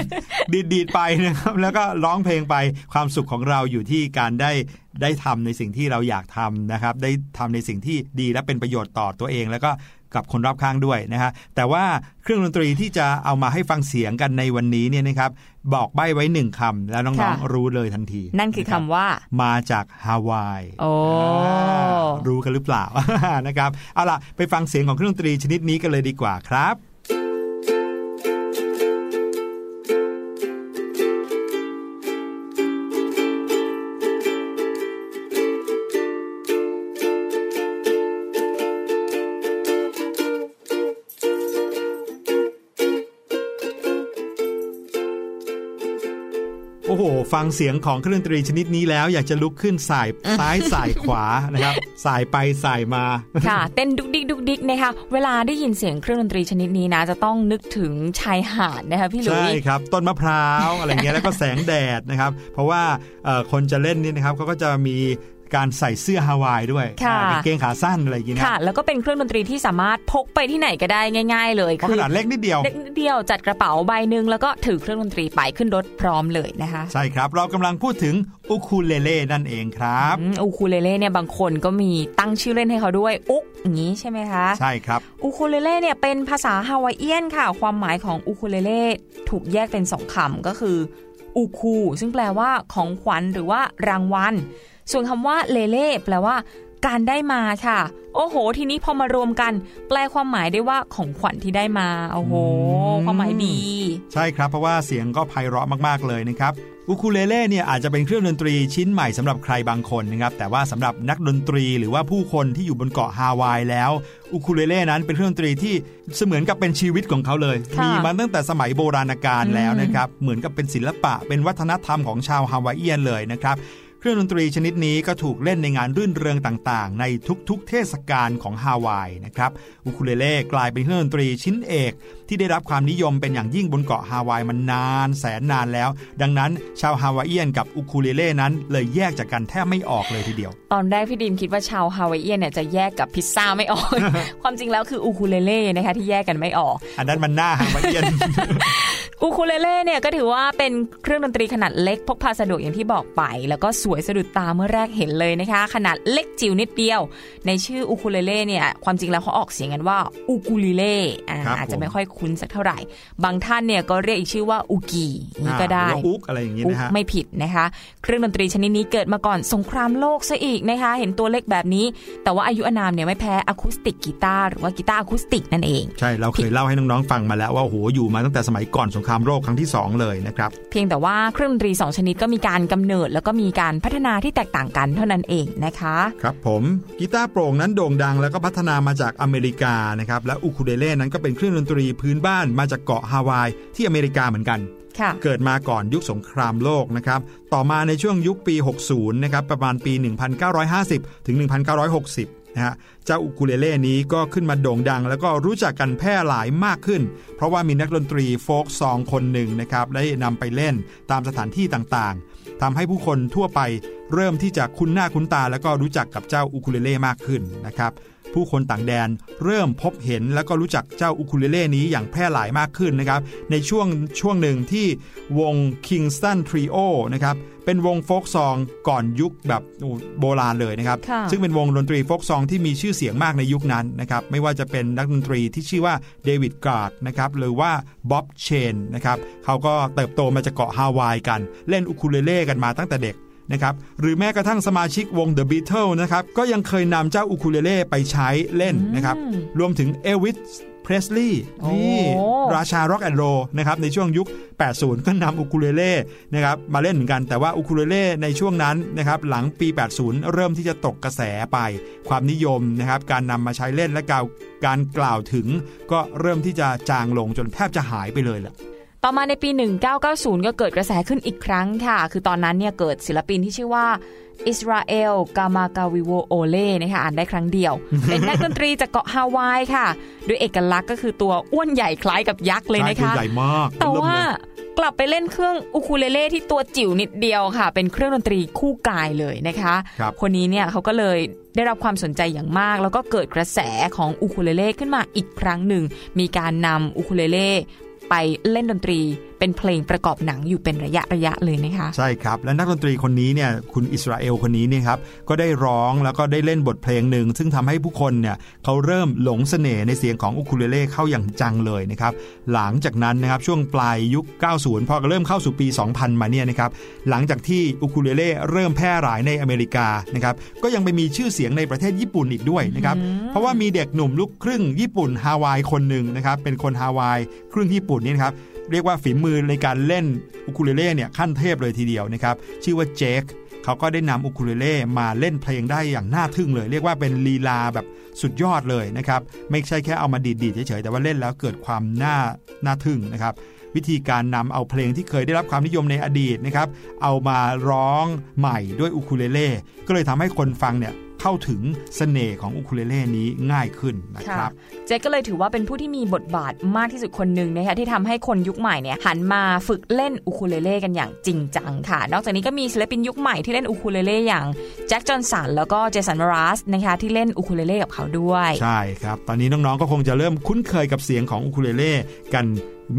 ดีดดีดๆไปนะครับแล้วก็ร้องเพลงไปความสุขของเราอยู่ที่การได้ ได้ทำในสิ่งที่เราอยากทำนะครับ ได้ทำในสิ่งที่ดีและเป็นประโยชน์ต่อตัวเอง แล้วก็กับคนรอบข้างด้วยนะฮะแต่ว่าเครื่องดนตรีที่จะเอามาให้ฟังเสียงกันในวันนี้เนี่ยนะครับบอกใบ้ไว้หนึ่งคำแล้วน้องค่ะๆรู้เลยทันที นั่นคือคำรับว่า มาจากฮาวายโอ้อ่ารู้กันหรือเปล่านะครับเอาล่ะไปฟังเสียงของเครื่องดนตรีชนิดนี้กันเลยดีกว่าครับ งเสียงของเครื่องดนตรีชนิดนี้แล้วอยากจะลุกขึ้นสายซ้ายสายขวานะครับสายไปสายมา ค่ะ เต้นดุกดิกดุกดิกนะคะเวลาได้ยินเสียงเครื่องดนตรีชนิดนี้นะ จะต้องนึกถึงชายหาดนะคะพี่หลุใช่ยครับ ต้นมะพร้าวอะไรเงี้ยแล้วก็แสงแดดนะครับ เพราะว่าเอ่อคนจะเล่นนี่นะครับเขาก็จะมี การใส่เสื้อฮาวายด้วยค่ะอ่ากางเกงขาสั้นอะไรอย่างเงี้ยนะค่ะ แล้วก็เป็นเครื่องดนตรีที่สามารถพกไปที่ไหนก็ได้ง่าย ๆ เลยเพราะขนาดเล็กนิดเดียวเด็กนิดเดียวจัดกระเป๋าใบหนึ่งแล้วก็ถือเครื่องดนตรีไปขึ้นรถพร้อมเลยนะคะ ใช่ครับ เรากำลังพูดถึงอูคูเลเล่นั่นเองครับอืมอูคูเลเล่เนี่ยบางคนก็มีตั้งชื่อเล่นให้เขาด้วยอุกอย่างนี้ใช่ไหมคะใช่ครับอูคูเลเล่เนี่ยเป็นภาษา Hawaiian ค่ะ ความหมายของอูคูเลเล่ถูกแยกเป็นสองคำก็คืออูคูซึ่งแปลว่าของขวัญหรือว่ารางวัล ส่วนคำว่าเลเล่แปลว่า การได้มาค่ะ โอ้โห ทีนี้พอมารวมกัน แปลความหมายได้ว่าของขวัญที่ได้มา โอ้โห ความหมายดี ใช่ครับเพราะว่าเสียงก็ไพเราะมากๆเลยนะครับอุคูเลเล่เนี่ยอาจจะเป็นเครื่องดนตรีชิ้นใหม่สำหรับใครบางคนนะครับแต่ว่าสำหรับนักดนตรีหรือว่าผู้คนที่อยู่บนเกาะฮาวายแล้วอุคูเลเล่นั้นเป็นเครื่องดนตรีที่เสมือนกับเป็นชีวิตของเขาเลยค่ะมีมาตั้งแต่สมัยโบราณกาลแล้วนะครับเหมือนกับเป็นศิลปะเป็นวัฒนธรรมของชาวฮาวายเอียนเลยนะครับ เครื่องดนตรีชนิดนี้ก็ถูกเล่นในงานรื่นเริงต่างๆ ในทุกๆเทศกาลของฮาวายนะครับ อูคูเลเล่กลายเป็นเครื่องดนตรีชิ้นเอก ที่ได้รับความนิยมเป็นอย่างยิ่งบนเกาะฮาวายมานานแสนนานแล้ว ดังนั้นชาว Hawaiian กับอูคูเลเล่นั้น เลยแยกจากกันแทบไม่ออกเลยทีเดียว ตอนแรกพี่ดีมคิดว่าชาว Hawaiian เนี่ยจะแยกกับพิซซ่าไม่ออก ความจริงแล้วคืออูคูเลเล่นะคะที่แยกกันไม่ออก อันนั้นมันหน้า Hawaiianอูคูเลเล่เนี่ยก็ถือว่าเป็นเครื่องดนตรีขนาดเล็กพกพาสะดวกอย่างที่บอกไป แล้วก็สวยสะดุดตาเมื่อแรกเห็นเลยนะคะ ขนาดเล็กจิ๋วนิดเดียว ในชื่ออูคูเลเล่เนี่ยความจริงแล้วเขาออกเสียงกันว่าอูกูลิเล่อ่าครับอาจจะผมไม่ค่อยคุ้นสักเท่าไหร่ บางท่านเนี่ยก็เรียกอีกชื่อว่าอูกีนี่ก็ได้หรือว่าอุกอะไรอย่างนี้อุ๊นะฮะไม่ผิดนะคะ เครื่องดนตรีชนิดนี้เกิดมาก่อนสงครามโลกซะอีกนะคะ เห็นตัวเล็กแบบนี้ แต่ว่าอายุอานามเนี่ยไม่แพ้อะคูสติกกีตาร์หรือว่ากีตาร์อะคูสติกนั่นเองใช่เราเคยเล่าให้น้องๆฟังมาแล้วว่าโอ้โหอยู่มาตั้งแต่สมัยก่อนสงครามโลกครั้งที่สองเลยนะครับเพียงแต่ว่าเครื่องดนตรี2ชนิดก็มีการกำเนิด แล้วก็มีการพัฒนาที่แตกต่างกันเท่านั้นเองนะคะครับผมกีตาร์โปร่งนั้นโด่งดังแล้วก็พัฒนามาจากอเมริกานะครับและอูคูเลเล่นั้นก็เป็นเครื่องดนตรีพื้นบ้านมาจากเกาะฮาวายที่อเมริกาเหมือนกันค่ะเกิดมาก่อนยุคสงครามโลกนะครับ ต่อมาในช่วงยุคปี 60 นะครับ ประมาณปี 1950 ถึง 1960 นะฮะ เจ้าอูคูเลเล่นี้ก็ขึ้นมาโด่งดัง แล้วก็รู้จักกันแพร่หลายมากขึ้น เพราะว่ามีนักดนตรีโฟล์กซองคนหนึ่งนะครับ ได้นำไปเล่นตามสถานที่ต่างๆทำให้ผู้คนทั่วไปเริ่มที่จะคุ้นหน้าคุ้นตา แล้วก็รู้จักกับเจ้าอูคูเลเล่มากขึ้นนะครับ ผู้คนต่างแดนเริ่มพบเห็นแล้วก็รู้จักเจ้าอูคูเลเล่นี้อย่างแพร่หลายมากขึ้นนะครับ ในช่วงช่วงหนึ่งที่วง Kingston Trio นะครับเป็นวงโฟล์กซองก่อนยุคแบบโบราณเลยนะครับค่ะซึ่งเป็นวงดนตรีโฟล์กซองที่มีชื่อเสียงมากในยุคนั้นนะครับ ไม่ว่าจะเป็นนักดนตรีที่ชื่อว่าเดวิดการ์ดนะครับหรือว่าบ๊อบเชนนะครับเขาก็เติบโตมาจากเกาะฮาวายกัน เล่นอูคูเลเล่กันมาตั้งแต่เด็ก นะครับหรือแม้กระทั่งสมาชิกวง The Beatles นะครับก็ยังเคยนำเจ้าอูคูเลเล่ไปใช้เล่นนะครับรวมถึงเอลวิสเพรสลีย์โอ้นี่ราชาร็อกแอนด์โรลนะครับในช่วงยุค 80 ก็นำอูคูเลเล่นะครับมาเล่นเหมือนกันแต่ว่าอูคูเลเล่ในช่วงนั้นนะครับหลังปี 80 เริ่มที่จะตกกระแสไป ความนิยมนะครับการนำมาใช้เล่นและกล่าวการกล่าวถึง ก็เริ่มที่จะจางลงจนแทบจะหายไปเลยแหละ ต่อมาในปี 1990 ก็เกิดกระแสขึ้นอีกครั้งค่ะ คือตอนนั้นเนี่ยเกิดศิลปินที่ชื่อว่าอิสราเอลกามากาวิโวโอเล่นะคะอ่านได้ครั้งเดียว เป็นนักดนตรีจากเกาะฮาวายค่ะโดยเอกลักษณ์ก็คือตัวอ้วนใหญ่คล้ายกับยักษ์เลยใช่นะคือคะใหญ่มากแต่เริ่มว่าเลยกลับไปเล่นเครื่องอูคูเลเล่ที่ตัวจิ๋วนิดเดียวค่ะ เป็นเครื่องดนตรีคู่กายเลยนะคะครับคนนี้เนี่ยเขาก็เลยได้รับความสนใจอย่างมาก แล้วก็เกิดกระแสของอูคูเลเล่ขึ้นมาอีกครั้งหนึ่ง มีการนำอูคูเลเล่ ไปเล่นดนตรี เป็นเพลงประกอบหนังอยู่เป็นระยะระยะเลยนะคะ ใช่ครับ และนักดนตรีคนนี้เนี่ยคุณอิสราเอลคนนี้เนี่ยครับก็ได้ร้องแล้วก็ได้เล่นบทเพลงหนึ่ง ซึ่งทำให้ผู้คนเนี่ยเขาเริ่มหลงเสน่ห์ในเสียงของอูคูเลเล่เข้าอย่างจังเลยนะครับหลังจากนั้นนะครับช่วงปลายยุค 90 พอเริ่มเข้าสู่ปี 2000 มาเนี่ยนะครับหลังจากที่อูคูเลเล่เริ่มแพร่หลายในอเมริกานะครับก็ยังไปมีชื่อเสียงในประเทศญี่ปุ่นอีกด้วยนะครับเพราะว่ามีเด็กหนุ่มลูกครึ่งญี่ปุ่นฮาวายคนหนึ่งนะครับเป็นคนฮาวายครึ่งญี่ปุ่นนี่นะครับ เรียกว่าฝีมือในการเล่นอูคูเลเล่เนี่ยขั้นเทพเลยทีเดียวนะครับชื่อว่าเจคเขาก็ได้นำอูคูเลเล่มาเล่นเพลงได้อย่างน่าทึ่งเลย เรียกว่าเป็นลีลาแบบสุดยอดเลยนะครับไม่ใช่แค่เอามาดีดๆเฉยๆแต่ว่าเล่นแล้วเกิดความน่าน่าทึ่งนะครับวิธีการนำเอาเพลงที่เคยได้รับความนิยมในอดีตนะครับ เอามาร้องใหม่ด้วยอูคูเลเล่ ก็เลยทำให้คนฟังเนี่ย เข้าถึงเสน่ห์ของอูคูเลเล่นี้ง่ายขึ้นนะครับเจ๊ก็เลยถือว่าเป็นผู้ที่มีบทบาทมากที่สุดคนหนึ่งนะคะที่ทำให้คนยุคใหม่เนี่ยหันมาฝึกเล่นอูคูเลเล่กันอย่างจริงจังค่ะ นอกจากนี้ก็มีศิลปินยุคใหม่ที่เล่นอูคูเลเล่อย่างแจ็คจอห์นสันแล้วก็เจสันมราซนะคะที่เล่นอูคูเลเล่กับเขาด้วยใช่ครับ ตอนนี้น้องๆก็คงจะเริ่มคุ้นเคยกับเสียงของอูคูเลเล่กัน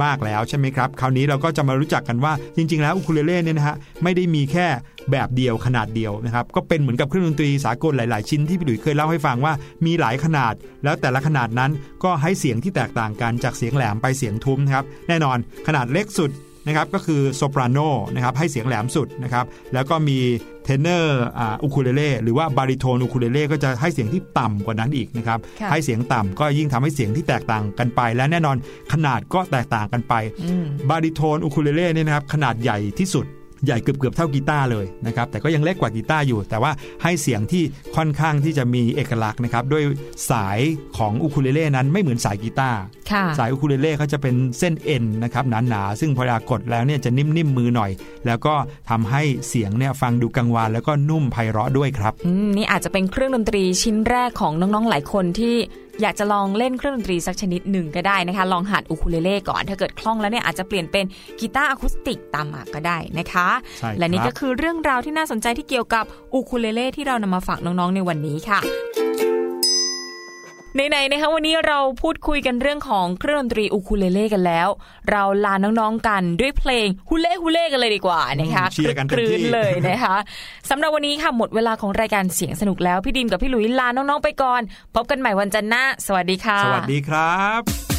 มากแล้วใช่ไหมครับ คราวนี้เราก็จะมารู้จักกันว่าจริง ๆ แล้วอูคูเลเล่เนี่ยนะฮะไม่ได้มีแค่ แบบเดียวขนาดเดียวนะครับก็เป็นเหมือนกับเครื่องดนตรีสากลหลาย ๆ ชิ้นที่พี่หลุยเคยเล่าให้ฟังว่ามีหลายขนาด แล้วแต่ละขนาดนั้นก็ให้เสียงที่แตกต่างกันจากเสียงแหลมไปเสียงทุ้มนะครับแน่นอนขนาดเล็กสุดนะครับก็คือโซปราโนนะครับให้เสียงแหลมสุดนะครับแล้วก็มีเทนเนอร์อูคูเลเล่หรือว่าบาริโทนอูคูเลเล่ก็จะให้เสียงที่ต่ำกว่านั้นอีกนะครับค่ะให้เสียงต่ำก็ยิ่งทำให้เสียงที่แตกต่างกันไป และแน่นอนขนาดก็แตกต่างกันไปอืมบาริโทนอูคูเลเล่เนี่ยนะครับขนาดใหญ่ที่สุด ใหญ่เกือบเกือบๆเท่ากีตาร์เลยนะครับแต่ก็ยังเล็กกว่ากีตาร์อยู่ แต่ว่าให้เสียงที่ค่อนข้างที่จะมีเอกลักษณ์นะครับด้วยสายของอูคูเลเล่นั้นไม่เหมือนสายกีตาร์ค่ะสายอูคูเลเล่เขาจะเป็นเส้นเอ็นนะครับหนาๆซึ่งพอเวลากดแล้วเนี่ยจะนิ่มๆมือหน่อย แล้วก็ทำให้เสียงเนี่ยฟังดูกังวานแล้วก็นุ่มไพเราะด้วยครับอืมนี่อาจจะเป็นเครื่องดนตรีชิ้นแรกของน้องๆหลายคนที่ อยากจะลองเล่นเครื่องดนตรีสักชนิดหนึ่งก็ได้นะคะ ลองหัดอูคูเลเล่ก่อน ถ้าเกิดคล่องแล้วเนี่ยอาจจะเปลี่ยนเป็นกีตาร์อะคูสติกตามมาก็ได้นะคะใช่ครับและนี่ก็คือเรื่องราวที่น่าสนใจที่เกี่ยวกับอูคูเลเล่ที่เรานำมาฝากน้องๆในวันนี้ค่ะ ไหนๆนะคะวันนี้เราพูดคุยกันเรื่องของเครื่องดนตรีอูคูเลเล่กันแล้ว เราลาน้องๆกันด้วยเพลงฮุเล่ฮุเล่กันเลยดีกว่านะคะเชียร์กันครืนเลยนะคะสำหรับวันนี้ค่ะหมดเวลาของรายการเสียงสนุกแล้วพี่ดิมกับพี่หลุยลาน้องๆไปก่อน พบกันใหม่วันจันทร์หน้า สวัสดีค่ะ สวัสดีครับ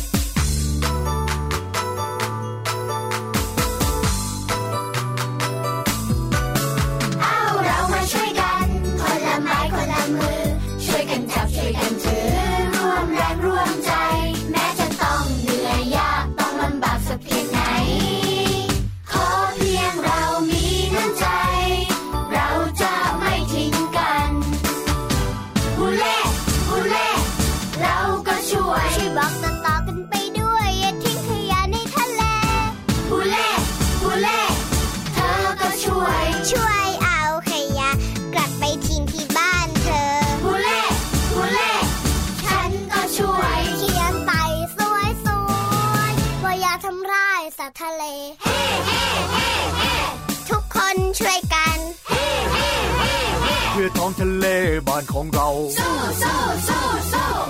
ท้องทะเลบ้านของเรา สู้สู้สู้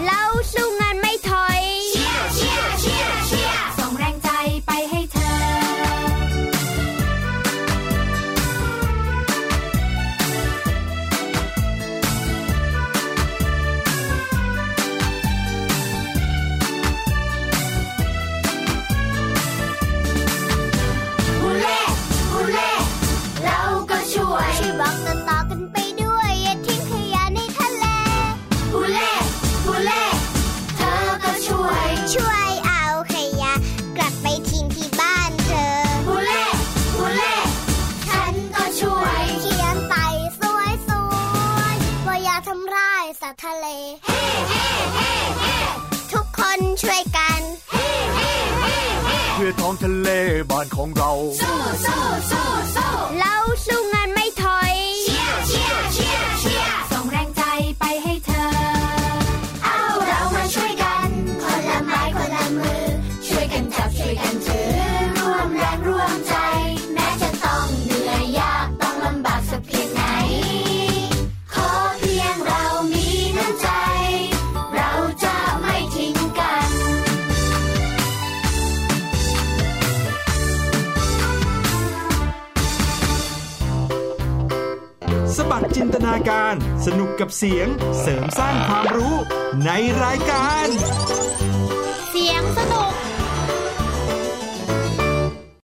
เรา 「そうそ」 การสนุกกับเสียงเสริมสร้างความรู้ในรายการ